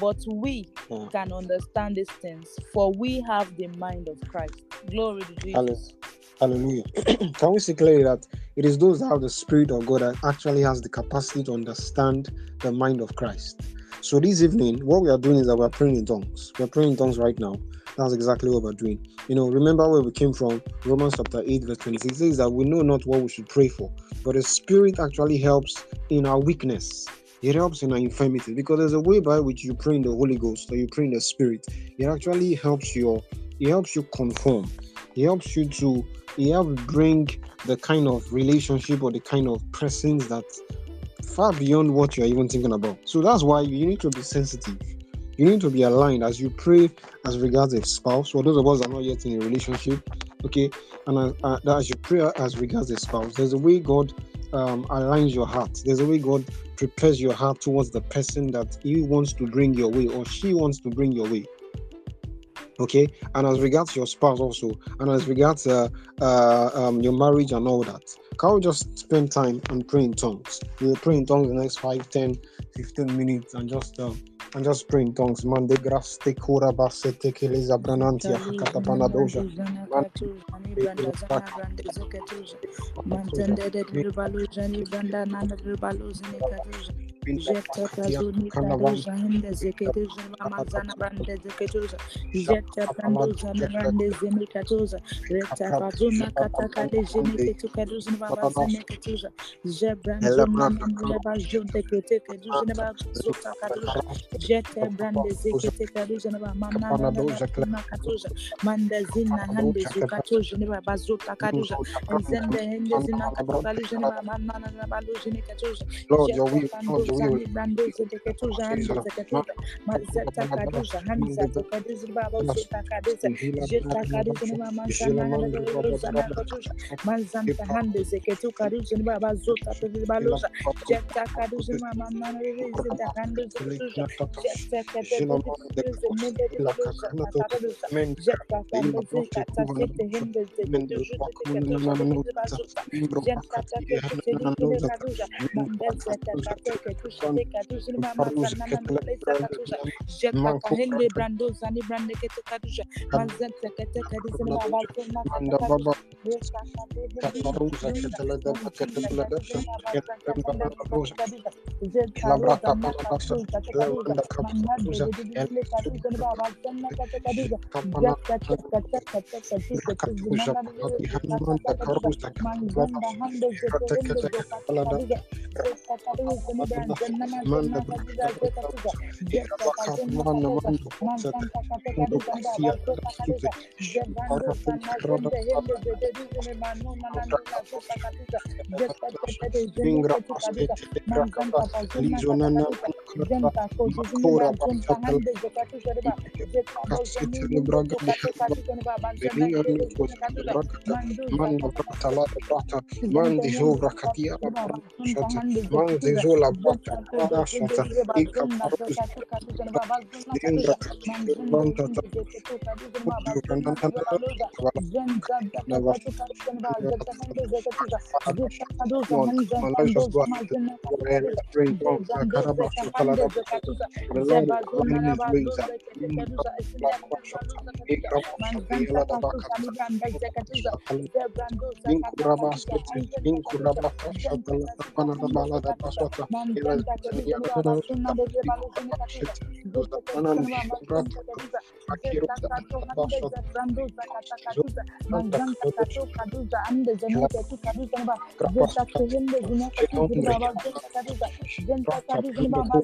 But we yeah. can understand these things, for we have the mind of Christ. Glory to Jesus. Hallelujah. can we say clearly that it is those that have the Spirit of God that actually has the capacity to understand the mind of Christ? So this evening, what we are doing is that we are praying in tongues. We are praying in tongues right now. That's exactly what we're doing. You know, remember where we came from, Romans chapter 8, verse 26 says that we know not what we should pray for, but the Spirit actually helps in our weakness. It helps in our infirmity because there's a way by which you pray in the Holy Ghost or you pray in the Spirit. It actually helps you. It helps you conform. It helps you to. It helps bring the kind of relationship or the kind of presence that far beyond what you're even thinking about. So that's why you need to be sensitive. You need to be aligned as you pray as regards a spouse. For those of us that are not yet in a relationship, okay, and as, uh, as you pray as regards a spouse, there's a way God um, aligns your heart. There's a way God prepares your heart towards the person that He wants to bring your way or she wants to bring your way. Okay, and as regards your spouse also, and as regards uh, uh, um, your marriage and all that, can we just spend time and pray in tongues? We'll pray in tongues the next 5, 10, 15 minutes and just uh, and just pray in tongues. Man de gras te cura basse te che le zabrananti a hakata panadoja. Man Mantende de ribalu jani banda nana ribalu zini katuja. Jetta kazuni kaduja hinde zeketuja mamazana bande zeketuja. Jetta panduja bande zini katuja. Retta kazuna kataka de jini ketu kaduja baba zini katuja. Jebranzo mama leba jonte kete neba zuta kaduja. Jetta brande zekete kaduja neba mama nana katuja. Manda zina hande zukatuja neba bazuta kaduja. Nzende hende zina katuja neba mama nana baluja ni. Lord, your will, Lord. Zani brando zete ketuja hande zeketuja. Mazeta kaduja hande zeketuja baba zuta kaduja. Jetta kaduja neba manzana hande baluja na katuja. Manzanta hande zeketu kaduja neba bazuta kaduja baluja. Jetta kaduja neba mama nana zeta hande Ingra zeketuja. Jetta kaduja nebe baluja na kaduja. Jetta kaduja katakete hende zeketuja. mandi sovra katia mandi sola bata shata ika indra banta ta The Lord is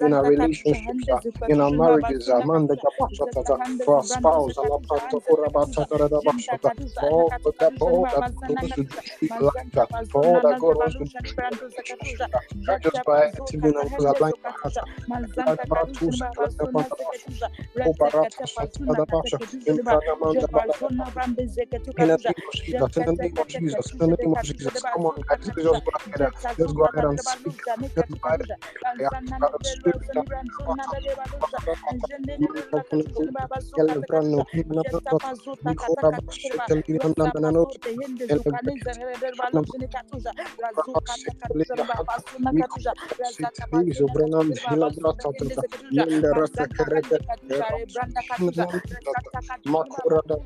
in our relationships, in our marriages, Amanda for our spouse, for all the people that goes to speak like that, for all that God wants to just by actively align our hearts. In the name of Jesus, in the name of Jesus, come on, guys, just go ahead, let's go ahead and speak. Let's go ahead. Makura da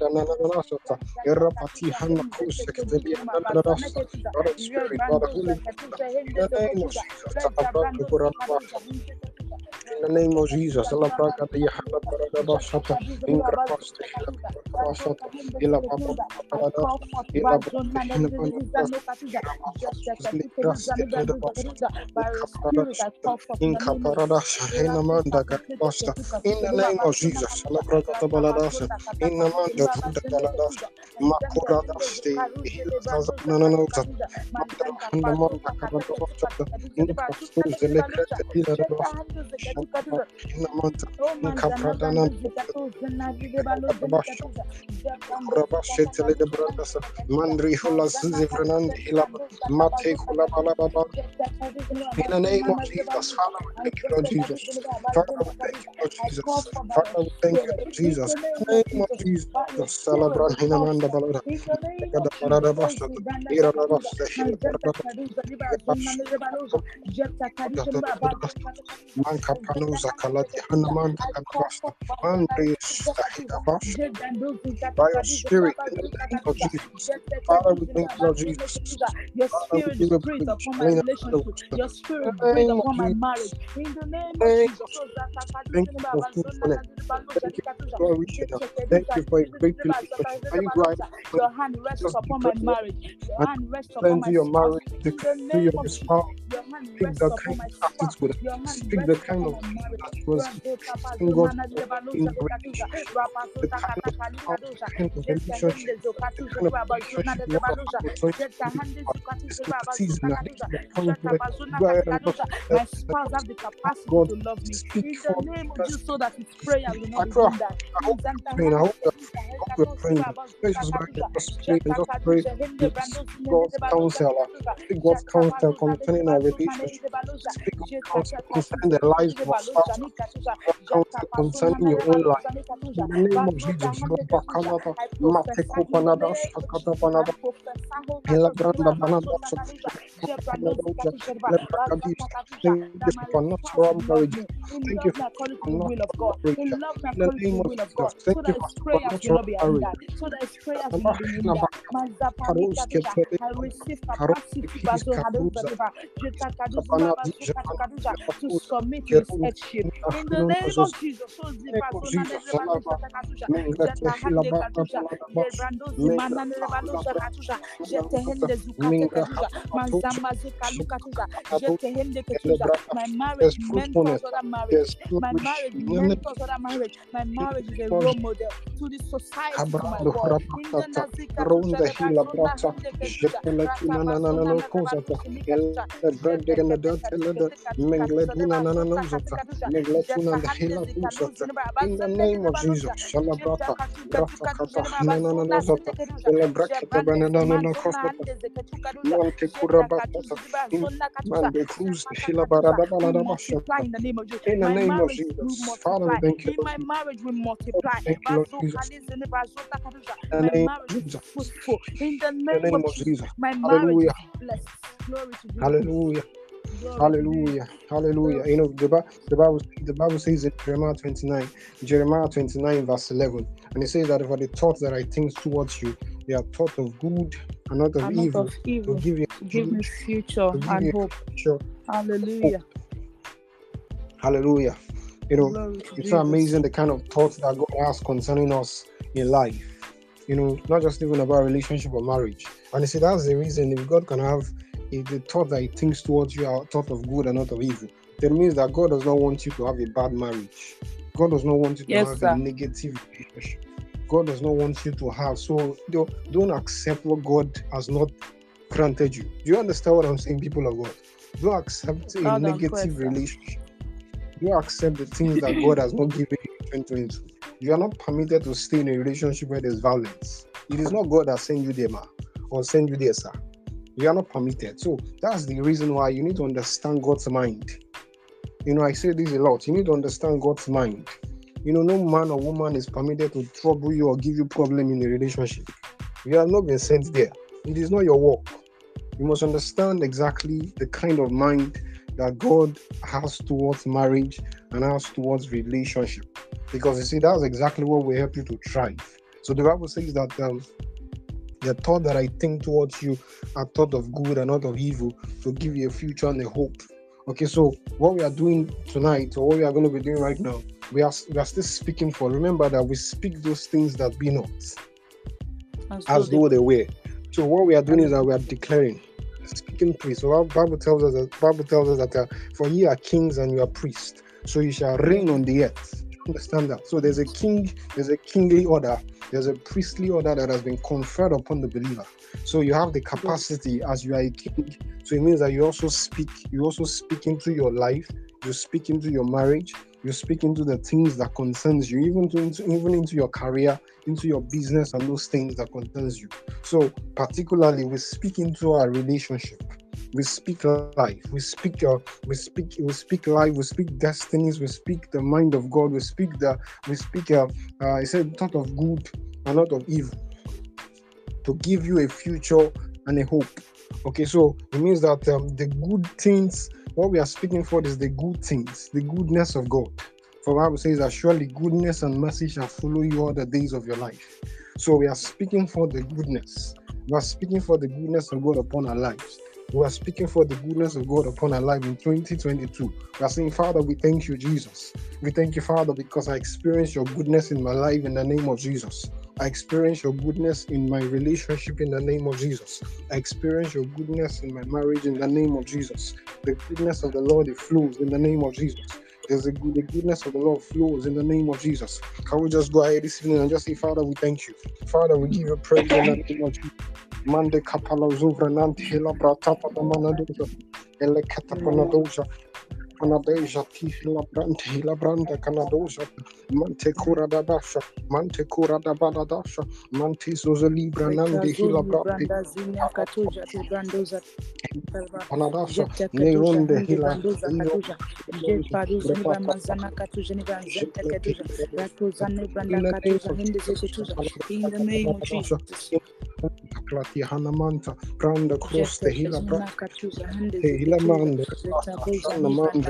da na na na sota. Erra pati hanna kusek te bi na na na sota. God of Spirit, God of Holy In the name of Jesus, Tapato Kurabasha. In the name of Jesus. In the name of Jesus, in the in Capradana, Rabashetele de Brandas, Mandri Hulas Zivranand Hila, Mate Hula Balababa. In the name of Jesus, Father, we thank you, Lord Jesus. Father, we thank you, Lord Jesus. Father, we thank you, Lord Jesus. Name of Jesus, Hinamanda Balada. Manka panuza kalati hanamanda kadwasta mandri stahidavash by your spirit in the name of Jesus. Father, we thank you, Lord Jesus. Your spirit breathe upon my relationship. Your spirit breathe upon my marriage. In the name of Jesus. Thank you for fruitfulness. Thank you for reaching out. Thank you for a great relationship. Are you right? Your hand rests upon my marriage. Your hand rests upon my your marriage, In the the free name your spouse. Speak the kind of attitude. Speak the kind of that was in in the relationship. The kind of the kind of relationship, the kind of relationship you have with 20 season. I think the point where go ahead and just My spouse have the capacity God to love me. speak In the name of Jesus, so that its prayer will not be Accra. I hope you're. I hope that I hope praying. Let's just go ahead and just pray and just pray. Speak God's counsel. God's counsel concerning our relationship. Speak God's concerning the lives of. Counsel concerning your own life. In the name of Jesus, Bakalata, Mateko Panada, Shakata Panada, Elabranda Banada, Thank you for marriage. Thank you for supernatural marriage. He loved me In the according to name the of will of Jesus, God, thank you for his prayers will supernatural not be marriage. hindered, so that his prayers not be hindered. Mazapani I receive capacity, Bazo Hadouza Deba, Jeta to submit to his headship. In the name of Jesus, so my marriage mentors other marriage. My marriage mentors other marriage. My marriage is a role model to the society. In the name of Jesus, Shalabrata, Brata Kata, Nana Celebrate Banana Monte Kurabata, Mande Cruz, Shilabarada Balada multiply in the name of Jesus. In the my name of marriage Jesus. will Father, multiply. we thank you. In my marriage will multiply. Thank you, Lord Jesus. In the name of Jesus. In the name of Jesus. My marriage Hallelujah. is blessed. Glory to Jesus. Hallelujah. Hallelujah. Hallelujah. You know, the, Bi- the Bible the Bible says in Jeremiah 29, Jeremiah 29, verse 11, and it says that for the thoughts that I think towards you, they are thought of good and not of And not evil. To give you Give me future and hope. future. Hallelujah. Hallelujah. You know, Glory it's Jesus. amazing the kind of thoughts that God has concerning us in life. You know, not just even about relationship or marriage. And you see, that's the reason if God can have if the thought that He thinks towards you are thought of good and not of evil, that means that God does not want you to have a bad marriage. God does not want you to Yes, have sir. a negative relationship. God does not want you to have. So don't, accept what God has not granted you. Do you understand what I'm saying, people of God? Don't accept a negative relationship. Don't accept the things that God has not given you in 2022. You are not permitted to stay in a relationship where there's violence. It is not God that sent you there, ma, or send you there, sir. You are not permitted. So that's the reason why you need to understand God's mind. You know, I say this a lot. You need to understand God's mind. You know, no man or woman is permitted to trouble you or give you problem in a relationship. You have not been sent there. It is not your work. You must understand exactly the kind of mind that God has towards marriage and has towards relationship. Because you see, that's exactly what will help you to thrive. So the Bible says that um, the thought that I think towards you are thought of good and not of evil to give you a future and a hope. Okay, so what we are doing tonight, or what we are going to be doing right now, we are we are still speaking for. Remember that we speak those things that be not As as though they were. So what we are doing is that we are declaring, speaking priest. So our Bible tells us that Bible tells us that uh, for ye are kings and you are priests, so you shall reign on the earth. Understand that. So there's a king, there's a kingly order, there's a priestly order that has been conferred upon the believer. So you have the capacity as you are a king. So it means that you also speak, you also speak into your life, you speak into your marriage, you speak into the things that concerns you, even to into, even into your career, into your business, and those things that concerns you. So particularly, we speak into our relationship. We speak life. We speak. Uh, we speak. We speak life. We speak destinies. We speak the mind of God. We speak the. We speak. Uh, uh, I said thought of good a lot of evil, to give you a future and a hope. Okay, so it means that um, the good things. What we are speaking for is the good things, the goodness of God. For Bible says that surely goodness and mercy shall follow you all the days of your life. So we are speaking for the goodness. We are speaking for the goodness of God upon our lives. We are speaking for the goodness of God upon our life in 2022. We are saying, Father, we thank you, Jesus. We thank you, Father, because I experience your goodness in my life in the name of Jesus. I experience your goodness in my relationship in the name of Jesus. I experience your goodness in my marriage in the name of Jesus. The goodness of the Lord it flows in the name of Jesus. There's a good, the goodness of the Lord flows in the name of Jesus. Can we just go ahead this evening and just say, Father, we thank you. Father, we give you praise in the name of Jesus. Mande kapala zuvra nanti hila brata pada manadoja. Ele. Panadeja ti hila brante hila branda. Mante kura da dasha. Mante kura da bada dasha. Mante libra nandi hila Zulu brante. branda zinya katuja tu brandoza Panadasha. jeta katuja Neronde hande hila. bandoza katuja je paruza ni ba mazana katuja ni ba zenta katuja ratuza ni branda In the name of hinde zetuja in the name of Jesus Klati Hanamanta, the jeta Hila zuna Hila zetuja Mande,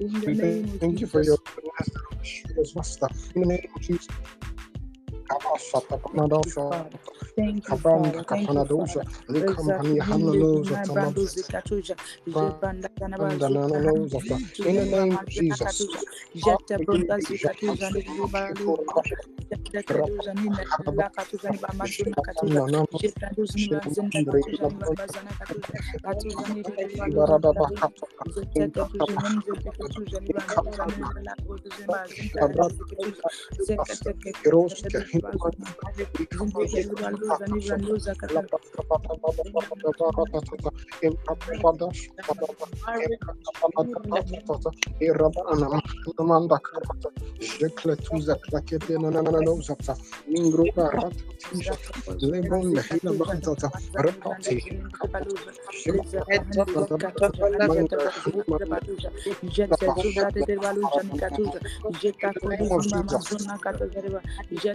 In the name thank, of thank you for Jesus. your goodness, Master. In the name of Jesus. Kabashata, Panadosha, Father. Thank you, Kabranda, Father. Thank you, Kapanadosha, Father. Likampani, Exactly. Hananosha, Brando Tamas, zikatuja jebanda kanaba Branda, zuta Nananosha. In the name of Jesus. katuja Father, jete we bronda give you zikatuja ni balu jete kaduja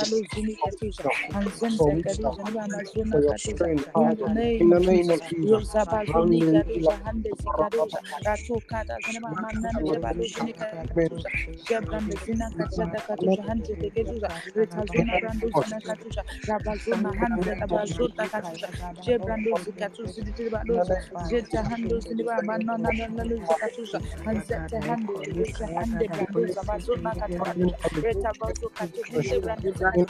For your strength, in the name in the of name Jesus. of Jesus. Rosa In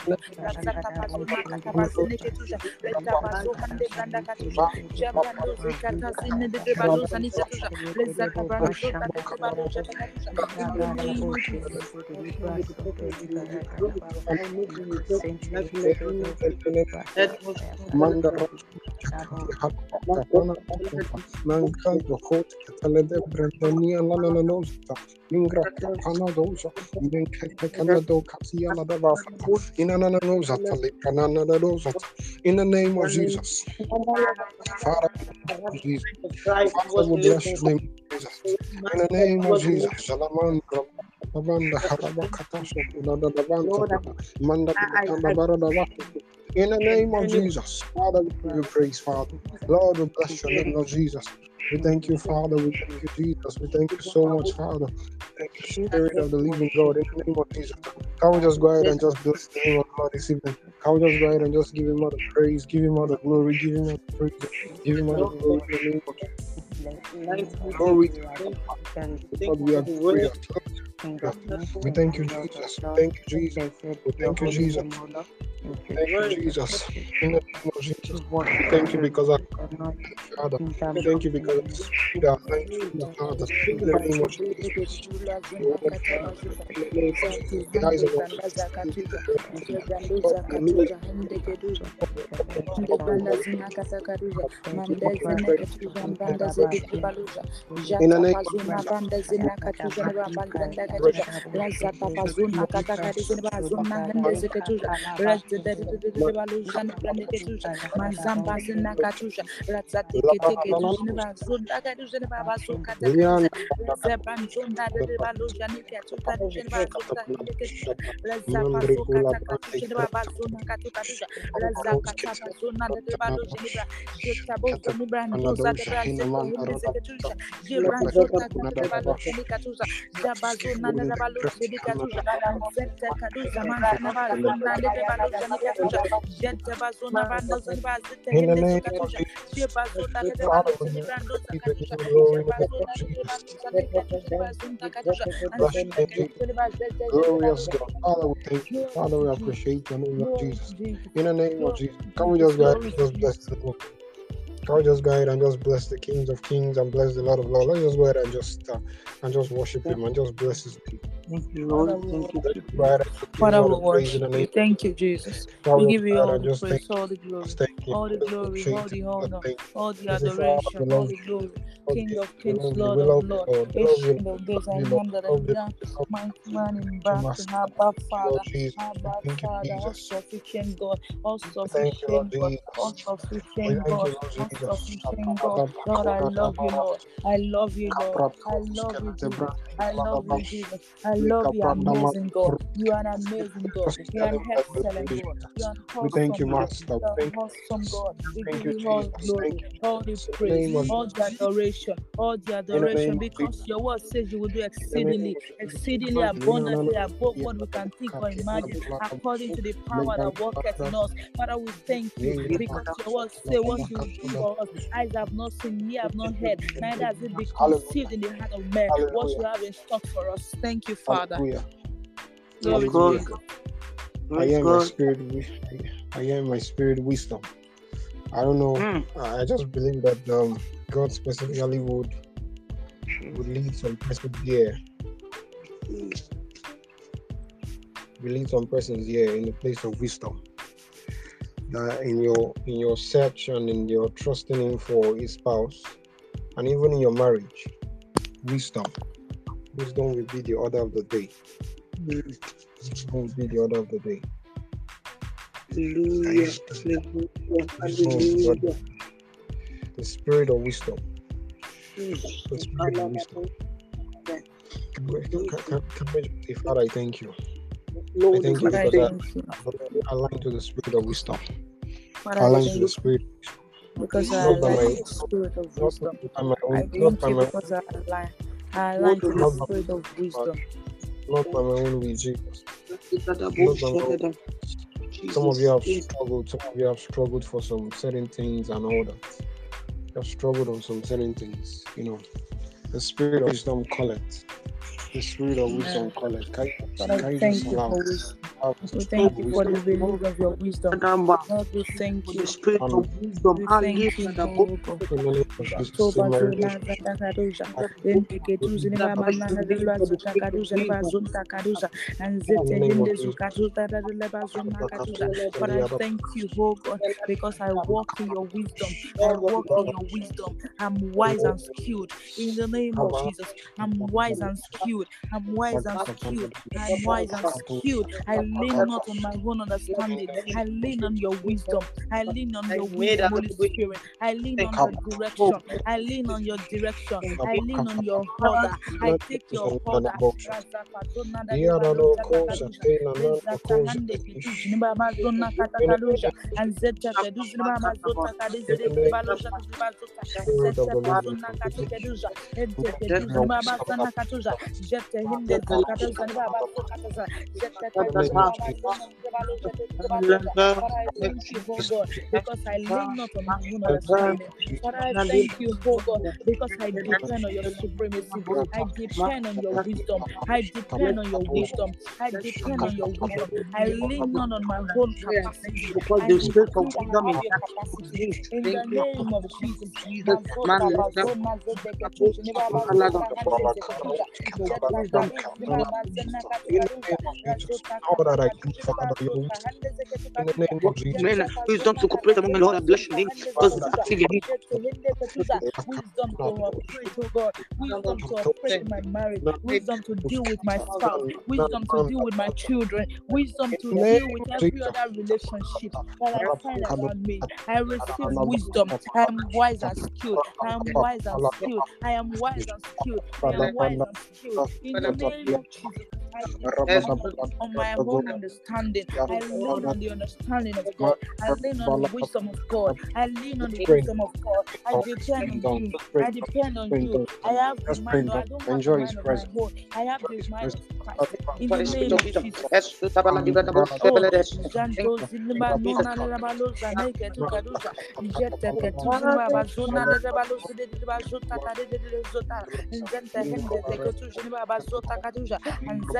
la do la da vafa na in the name of Jesus Father Jesus Father we bless your name Jesus. in the name of Jesus. Salamandra Lavanda Harabakatasha Lada Davanta Manda Kanda Barada in the name of Jesus, Father, we give you praise, Father. Lord, we bless your name, Lord Jesus. We thank you, Father. We thank you, Jesus. We thank you so much, Father. Thank you, Spirit of the living God, in the name of Jesus. Can we just go ahead and just bless the name of God this evening? Can we just go ahead and just give him all the praise, give him all the glory, give him all the praise, give him all the glory in the name of Jesus. Glory to God. We are grateful. We thank you, Jesus. Thank you, Jesus. Thank you, Jesus. Thank you, Jesus. In the name of Jesus. Thank you because I Father. Thank you because thank you, Father. In the name of Jesus. In the name of Jesus. The eyes of Ndebanda zina hende katuza, razapazu katakatuza, neba bazuna katukatuza, razakata bazuna de balo jenibra jetabo de bra zeko hindi zeketusha jebra zota de balo jenikatuza jabazo na de balo jenikatuza zete kaduza manza na bazuna de balo In the name of Jesus. Father, we give you glory, Glorious God. Father, we thank you. Father, we appreciate in the name of Jesus. In the name of Jesus. Can we just go ahead and just bless the Lord? Can we just go ahead and just bless the Kings of Kings and bless the Lord of Lords? Let's just go ahead and just uh, and just worship Him and just bless His name. Thank you, Lord. Thank you, Jesus. Go ahead and just give Father, we the praise in the worship you. Thank you, Jesus. We give you all the praise, all the glory, just thank you. all the glory, all the honor, Just thank you. all the This is Father, adoration, all the glory. King of kings. Lord of lords, ancient of days, I am that I am, mighty man in battle. Abba Father. Abba Father, all sufficient God, all Thank you, Lord sufficient God, all sufficient God, all sufficient God. Lord, I love you, Lord. I love you, Lord. I love you, Jesus. I love you, Jesus. I love you, amazing God. You are an amazing God. You are an excellent God. You are an We thank you, God. Master. You We are an thank you, awesome Jesus. God. We Thank give you, all glory, all the Jesus. In the praise, all the adoration, all the adoration, because your word says you will do In the name exceedingly, exceedingly abundantly above what we can think or imagine, according to the power that worketh in us. Father, we thank you because your word says what you will do for us. Eyes have not seen, ye have not heard, neither has it been conceived in the heart of man what you have in stock for us. Thank you, Father. Hallelujah. Glory to Hallelujah. I Praise am my spirit. I am my spirit wisdom. I don't know. Mm. I just believe that um, God specifically would would lead some persons here, will lead some persons here in the place of wisdom. That in your in your search and in your trusting Him for His spouse, and even in your marriage, wisdom. Wisdom will be the order of the day. Wisdom will be the order of the day. Hallelujah. Hallelujah. the. Hallelujah. The spirit of wisdom. The spirit of wisdom. Say, Father, I thank you. I Lord, thank you Father, I because I align to the spirit of wisdom. I Align to the spirit, because I not align my, with the spirit of wisdom. I own, not thank by you my, because I align. I align to the not by, spirit of wisdom. not by my own will, Jesus. Not by my own. Some of you have struggled. Some of you have struggled for some certain things and all that. You have struggled on some certain things. You know, the spirit of wisdom call The spirit of wisdom it. Can you, Father, can you just thank you allow? for wisdom. allow We the spirit thank of you for wisdom? the release of your wisdom. Lord, we thank you. the spirit of wisdom. We thank you, Kadabo. God. in the name of Jesus, Toba in my zona relationship, zata kaduza. Ente ketuzi ni ba mana na zilwa zata kaduza ni ba zunta kaduza. And in zete the name of hinde Jesus. zukazuta da da ba zona kaduza. But I thank you, oh God, because I walk in your wisdom. I walk in your wisdom. I'm wise and skilled. In the name of Jesus, I'm wise and skilled. I'm wise and skilled. I'm wise and skilled. I lean not on my own understanding. I lean on your wisdom. I lean on your wisdom, Holy Spirit. I lean on your direction. I lean on your direction. I lean on your order. I take your order. Razapazona da Yeah, deba no, no, loja course, kakaluja. Athena, no, no, Rezata course, hande Athena. kituji ni baba zona In the name katakaluja. And zeta keduji ni baba zota kadeze in de the name deba loja katuba zota. Spirit of Zeta the living pazona God, we thank you. katekeduja. Ente We thank keduji you, ni Lord. baba zona katuja. Jete hinde zukaduza ni baba zokataza. Zete In the keduji name ni of baba Jesus. zona deba loja de deba loja. But I thank you, oh God, because I lean not on my own understanding. But I thank you, oh God, because I depend on your supremacy. I depend on your wisdom. I depend on your wisdom. I depend on your wisdom. I lean not on my own capacity. Because I the spirit of decree that wisdom I have is your capacity. In the name of Jesus. Jesus. Man, wisdom. To cooperate among the Lord, I bless. Because it's oh God. Wisdom to operate in my marriage. Wisdom to deal with my spouse. Wisdom to deal with my children. Wisdom to deal with every other relationship that I find around me. I receive wisdom. I am wise and skilled. I am wise and skilled. I am wise and skilled. I am wise and skilled. In the name on my own understanding. I lean on the understanding of God. I lean on the wisdom of God. I lean on the wisdom of God. I depend on you. I depend on you. I have the mind. I don't have the mind of my own. I have the mind of Christ. In the name of Jesus.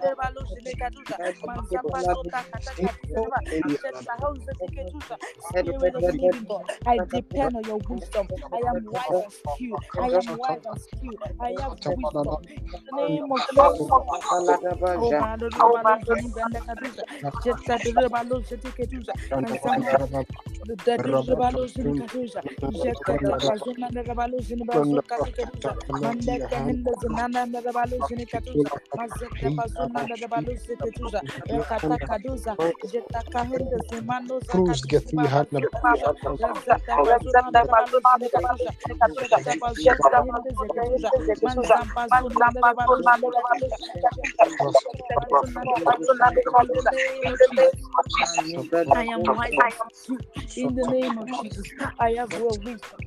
Katuja. Manzapa Zota Kata Katuja. Jetta Hausa Ketuja. Spirit of living God. I depend on your wisdom. I am wise and skilled. I am wise and skilled. I have wisdom. In the name of Jesus. God, the I don't need to Kaduza. Just that the Lord, I lose the Ketuza. And some the dead is the Balos in Kaduza. Just that the Bazuna and the Balos in the Bazuka Ketuza. Mandek the Hinders and Nana and the Balos in Katuza. Mazek the Bazuna and the Balos in Ketuza. Rekata Kaduza. Jetta Kahindas and Mandos. Cruz get three I am wise in the name of Jesus. I have well wisdom.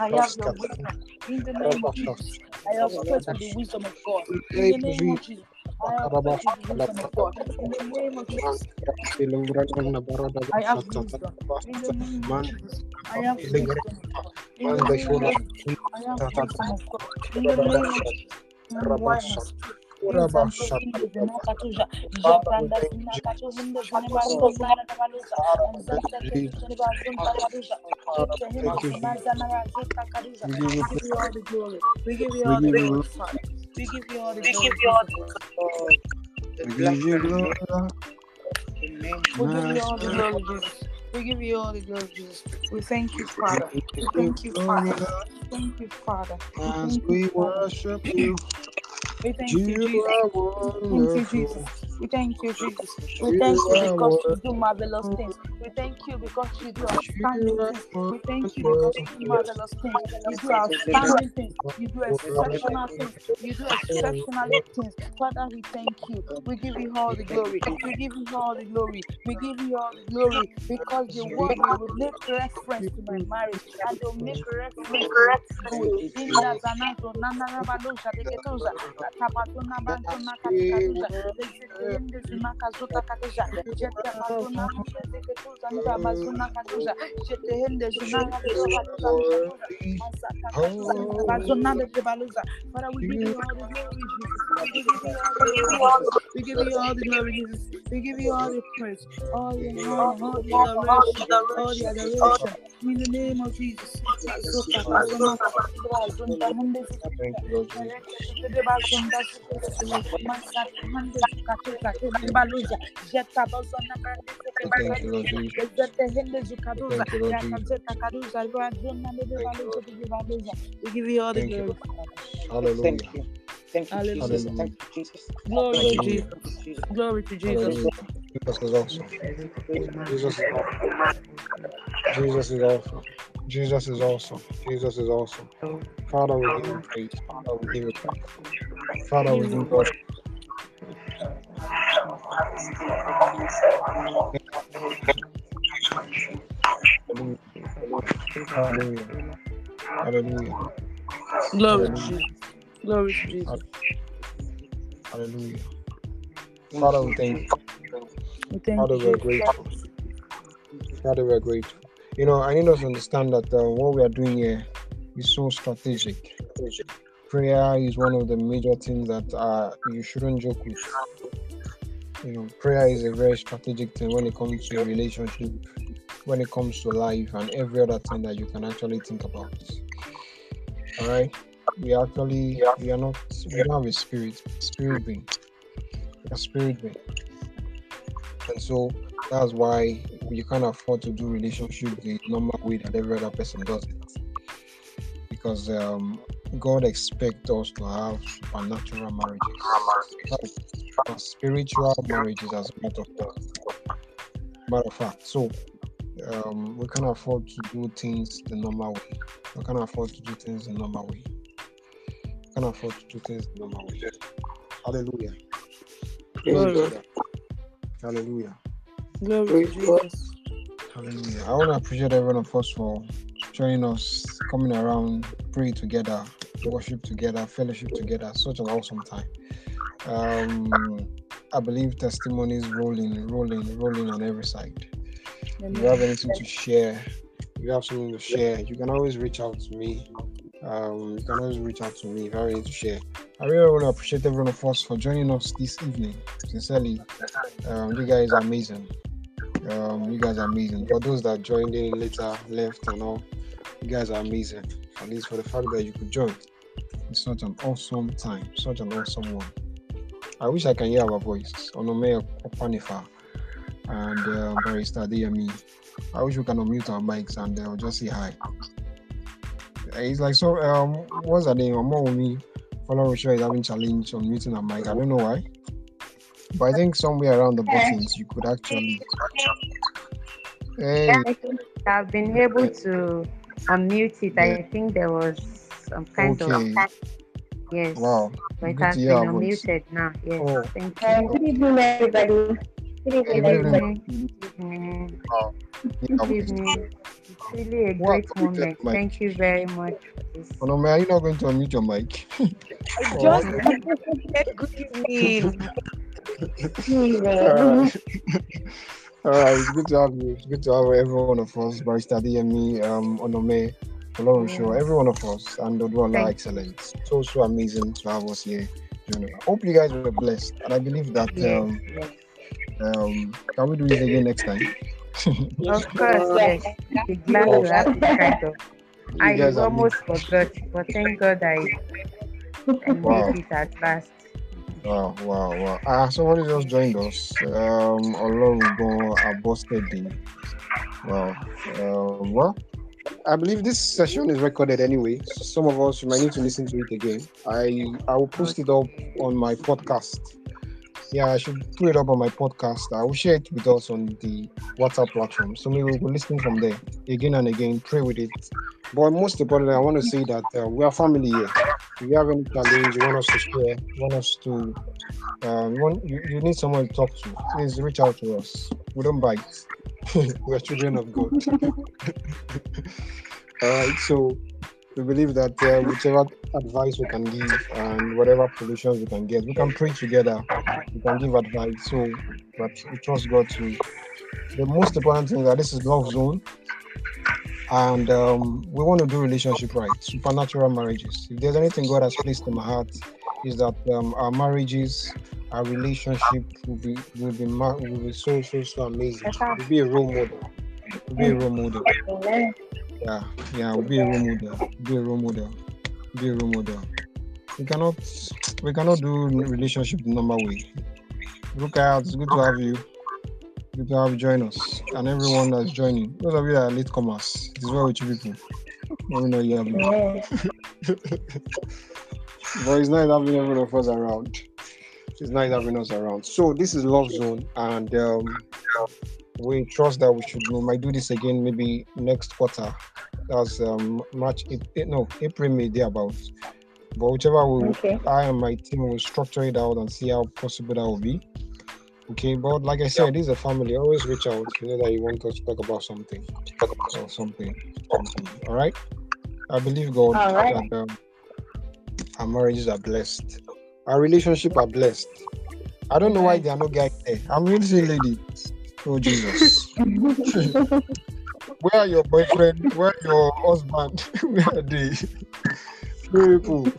I have your wisdom in the name of Jesus. I have faith in the wisdom of God in the name of Jesus. I have wisdom in the name of Jesus. I have wisdom in the name of Jesus. I have wisdom in the name of Jesus. I have wisdom in the name of Jesus. I'm wise. We give you all the glory. We give you all the glory, Father. We give you all the glory. We give you glory. We give you all the glory, Jesus. We give you all the glory, Jesus. We thank you, Father. We thank you, Father. Thank you, Father. We As thank we you, Father. worship you, We thank you, Jesus. are Thank you. Jesus. We thank you, Jesus. We thank you because you do marvelous things. We thank you because you do outstanding things. We thank you because you do marvelous things. You do outstanding things. You do exceptional things. You do exceptional things. Father, we thank you. We give you all the glory. We give you all the glory. We give you all the glory because the word will make reference to my marriage and they'll make reference to in the Zanato, Nanarabalo, Shadeketosa, Tapatuna Bantuna Katikadusa, Lezekende Zunakazuta Kadeja, Jetta Bazuna Zeketuza, Niba Bazuna Kaduza, Jetehende Zunaka Kaduza, Bazuna de Baluza. Father, we give you all the glory, Jesus. We give you all the glory, Jesus. We give you all the glory, Jesus. We give you all the praise, all the honor, all the adoration, all the adoration. In the name of Jesus. Bazuka, Bazuna, Bazuna, Hende Thank you, Lord Jesus. We thank you, Lord Jesus. Thank you, We give you all the Thank you. glory. Hallelujah. Thank you. Thank you, Jesus. Thank you, Jesus. Glory to Jesus. Glory to Jesus. Jesus is awesome. Jesus is awesome. Jesus is awesome. Jesus is awesome. Jesus is awesome. Father, we give you praise. Father, we give you praise. Father, we give you worship. Hallelujah. Hallelujah. Glory to Jesus. Glory to Jesus. Hallelujah. Father, we thank you. We thank Father, we're grateful. Father, we're grateful. You know, I need us to understand that uh, what we are doing here is so strategic. Prayer is one of the major things that uh, you shouldn't joke with. You know, prayer is a very strategic thing when it comes to your relationship, when it comes to life, and every other thing that you can actually think about. All right. we actually we are not we don't have a spirit, spirit being, a spirit being, and so that's why you can't afford to do relationship the normal way that every other person does it, because um, God expects us to have supernatural marriages, spiritual marriages as a matter of matter of fact. So um, we can afford to do things the normal way. We can afford to do things the normal way. We can afford to do things the normal way. Hallelujah. Glory. Hallelujah. Glory to Jesus. Hallelujah. I want to appreciate everyone of us for joining us, coming around, pray together, worship together, fellowship together. Such an awesome time. Um, I believe testimonies rolling, rolling, rolling on every side. If you have anything to share, you have something to share, you can always reach out to me. Um, you can always reach out to me if you have anything to share. I really want to appreciate every one of us for joining us this evening. Sincerely, um, you guys are amazing. Um, you guys are amazing. For those that joined in later, left, and all, you guys are amazing. At least for the fact that you could join. It's such an awesome time, such an awesome one. I wish I can hear our voice. Onome Opanifa and uh, Barrister DME. I wish we can unmute our mics and uh, just say hi. It's like so. Um, what's her name? Omomi Follow sure is having challenge on muting her mic. I don't know why, but I think somewhere around the buttons you could actually. Hey, I've been able to unmute it. I think there was some kind okay. of yes. Wow. But it Good has been hear our voice. unmuted now. Yes. Oh. Thank you. good evening, everybody. Good Good evening, evening. everybody. Good evening. Yeah, Good evening. It's really a What- great moment. Thank you very much for this. Onome, are you not going to unmute your mic? I just said good evening. Alright. Alright, it's good to have you. It's good to have every one of us, Barrister DME, um, Onome, Olorun Show, every one of us, and Odwala Thank you. Excellence. So, so amazing to have us here. joining us. Hope you guys were blessed, and I believe that Yes, um, um, can we do this again next time? Of course, yes. Glad to have this kind of. You I almost forgot, but thank God I, I Wow. made it at last. Wow, wow, wow. Ah, somebody just joined us. Um, Abostedi. Wow. Well, I believe this session is recorded anyway. Some of us might need to listen to it again. I I will post it up on my podcast. Yeah, I should put it up on my podcast. I will share it with us on the WhatsApp platform. So maybe we'll be listening from there again and again, pray with it. But most importantly, I want to say that uh, we are family here. If you have any challenge, you want us to share, you want us to, um, you, want, you, you need someone to talk to, please reach out to us. We don't bite. we are children of God. All right, so we believe that uh, whichever advice we can give and whatever solutions we can get, we can pray together. We can give advice. So, but we trust God to. The most important thing is that this is love zone, and um, we want to do relationship right, supernatural marriages. If there's anything God has placed in my heart, is that um, our marriages, our relationship will be will be will be so so so amazing. Will be a role model. Will be a role model. Yeah, yeah, be a role model. Be a role model. Be a role model. We cannot we cannot do relationship the normal way. Look out, it's good to have you. Good to have you join us. And everyone that's joining. Those of you that are latecomers, it is well with you people. Let know you have. Yes. But it's nice having everyone of us around. It's nice having us around. So this is Love Zone, and um, we trust that we should we might do this again maybe next quarter. That's um, March, April, no April, May thereabouts. But whichever we, Okay. I and my team will structure it out and see how possible that will be. Okay, but like I said, this is a family. Always reach out. You know that you want us to talk about something, talk about something, something. All right. I believe God All right. that um, our marriages are blessed. Our relationship are blessed. I don't know why there are no guys there. I'm really saying, lady. Oh Jesus. Where are your boyfriend? Where are your husband? Where are they? People.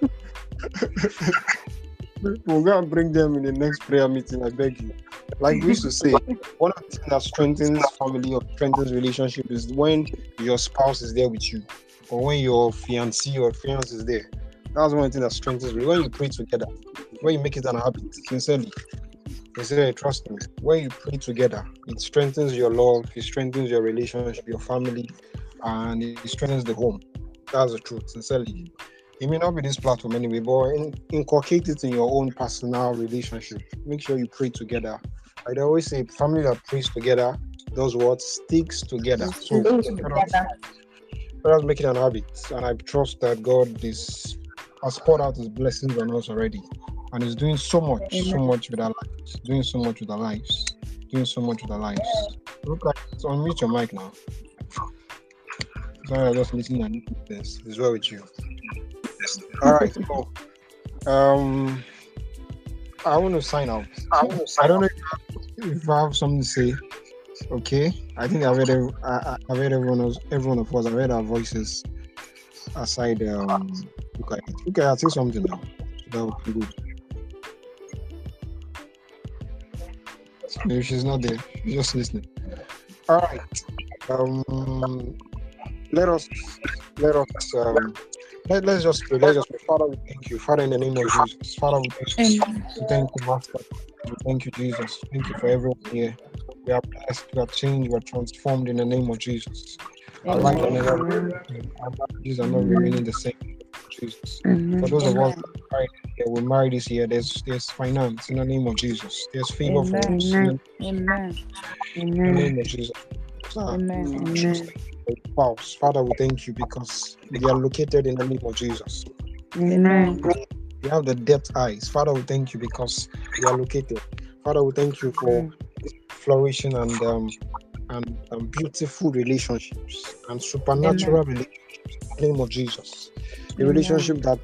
People, go and bring them in the next prayer meeting, I beg you. Like we used to say, one of the things that strengthens family or strengthens relationship is when your spouse is there with you, or when your fiancé or fiance is there. That's one thing that strengthens me. When you pray together, when you make it an habit, sincerely, sincerely, trust me. When you pray together, it strengthens your love, it strengthens your relationship, your family, and it strengthens the home. That's the truth, sincerely. It may not be this platform anyway, but in, inculcate it in your own personal relationship. Make sure you pray together. I always say, family that prays together does what sticks together. So let us make it an habit, and I trust that God is has poured out His blessings on us already, and is doing so much, so much with our lives, doing so much with our lives, doing so much with our lives. Look like so unmute your mic now. Sorry, I just listening and this is well with you. All right, so um, I want to sign out. I don't know if I have, if I have something to say. Okay, I think I've read. I, I- I've read everyone else, everyone of us. I read our voices aside. Um, okay, okay, I'll say something now. That would be good. Maybe she's not there. She's just listening. All right. Um, let us let us um let, let's just pray. Let's just pray. Father, we thank you. Father, in the name of Jesus. Father, we thank you. We thank you, Master. We thank you, Jesus. Thank you for everyone here. We are blessed, we are changed, we are transformed in the name of Jesus. Our lives are never our lives are not remaining the same. Jesus. For those of us that are married here, we married this year, there's there's finance in the name of Jesus. There's favor for us. Amen. us in Amen. the name of Jesus. Ah, Amen. spouse. Father, we thank you because they are located in the name of Jesus. Amen. We have the depth eyes. Father, we thank you because they are located. Father, we thank you for flourishing and um, and um, beautiful relationships and supernatural relationships in the name of Jesus. Amen. relationship that,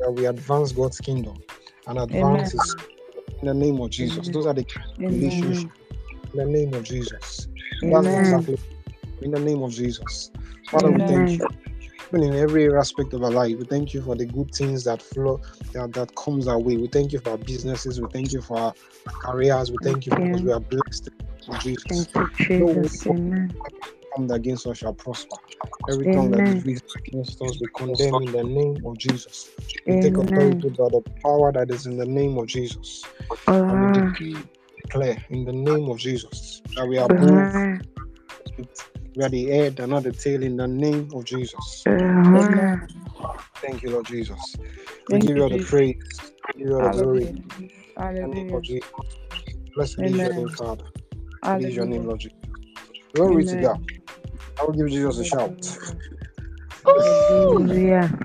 that we advance God's kingdom and advance His in the name of Jesus. Those are the Amen. relationships in the name of Jesus. That's exactly in the name of Jesus. Father, we thank you. Even in every aspect of our life, we thank you for the good things that flow that, that comes our way. We thank you for our businesses. We thank you for our careers. We thank you because we are blessed Jesus. Thank you, Jesus. Amen. Tongue against us shall prosper. Every tongue that Amen. is raised against us, we condemn in the name of Jesus. We take Amen. authority by the power that is in the name of Jesus. And we Ah, decree, declare in the name of Jesus that we are above, ah, we are the head and not the tail in the name of Jesus. Amen. Thank you, Lord Jesus. We Thank give you all the praise, we give you all the glory Hallelujah. in the name of Jesus. Blessed your Amen. name, Father. Blessed is your name. Lord Jesus. Glory to Amen. God. I will give Jesus a shout. Hallelujah.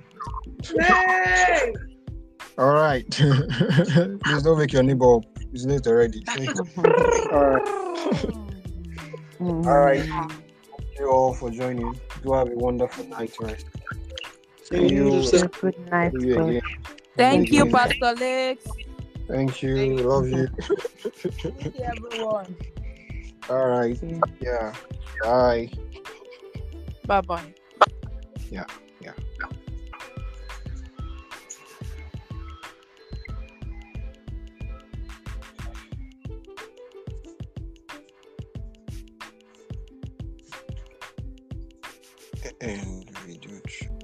All right. Please don't make your neighbor up. He's late already. all right. All right. Thank you all for joining. Do have a wonderful night rest. See you. Thank you. Good night, See you again. Thank you, Pastor Lex. Thank you. Love you. Thank you, everyone. All right. Yeah. Bye. Bye bye. Yeah. Yeah. End video.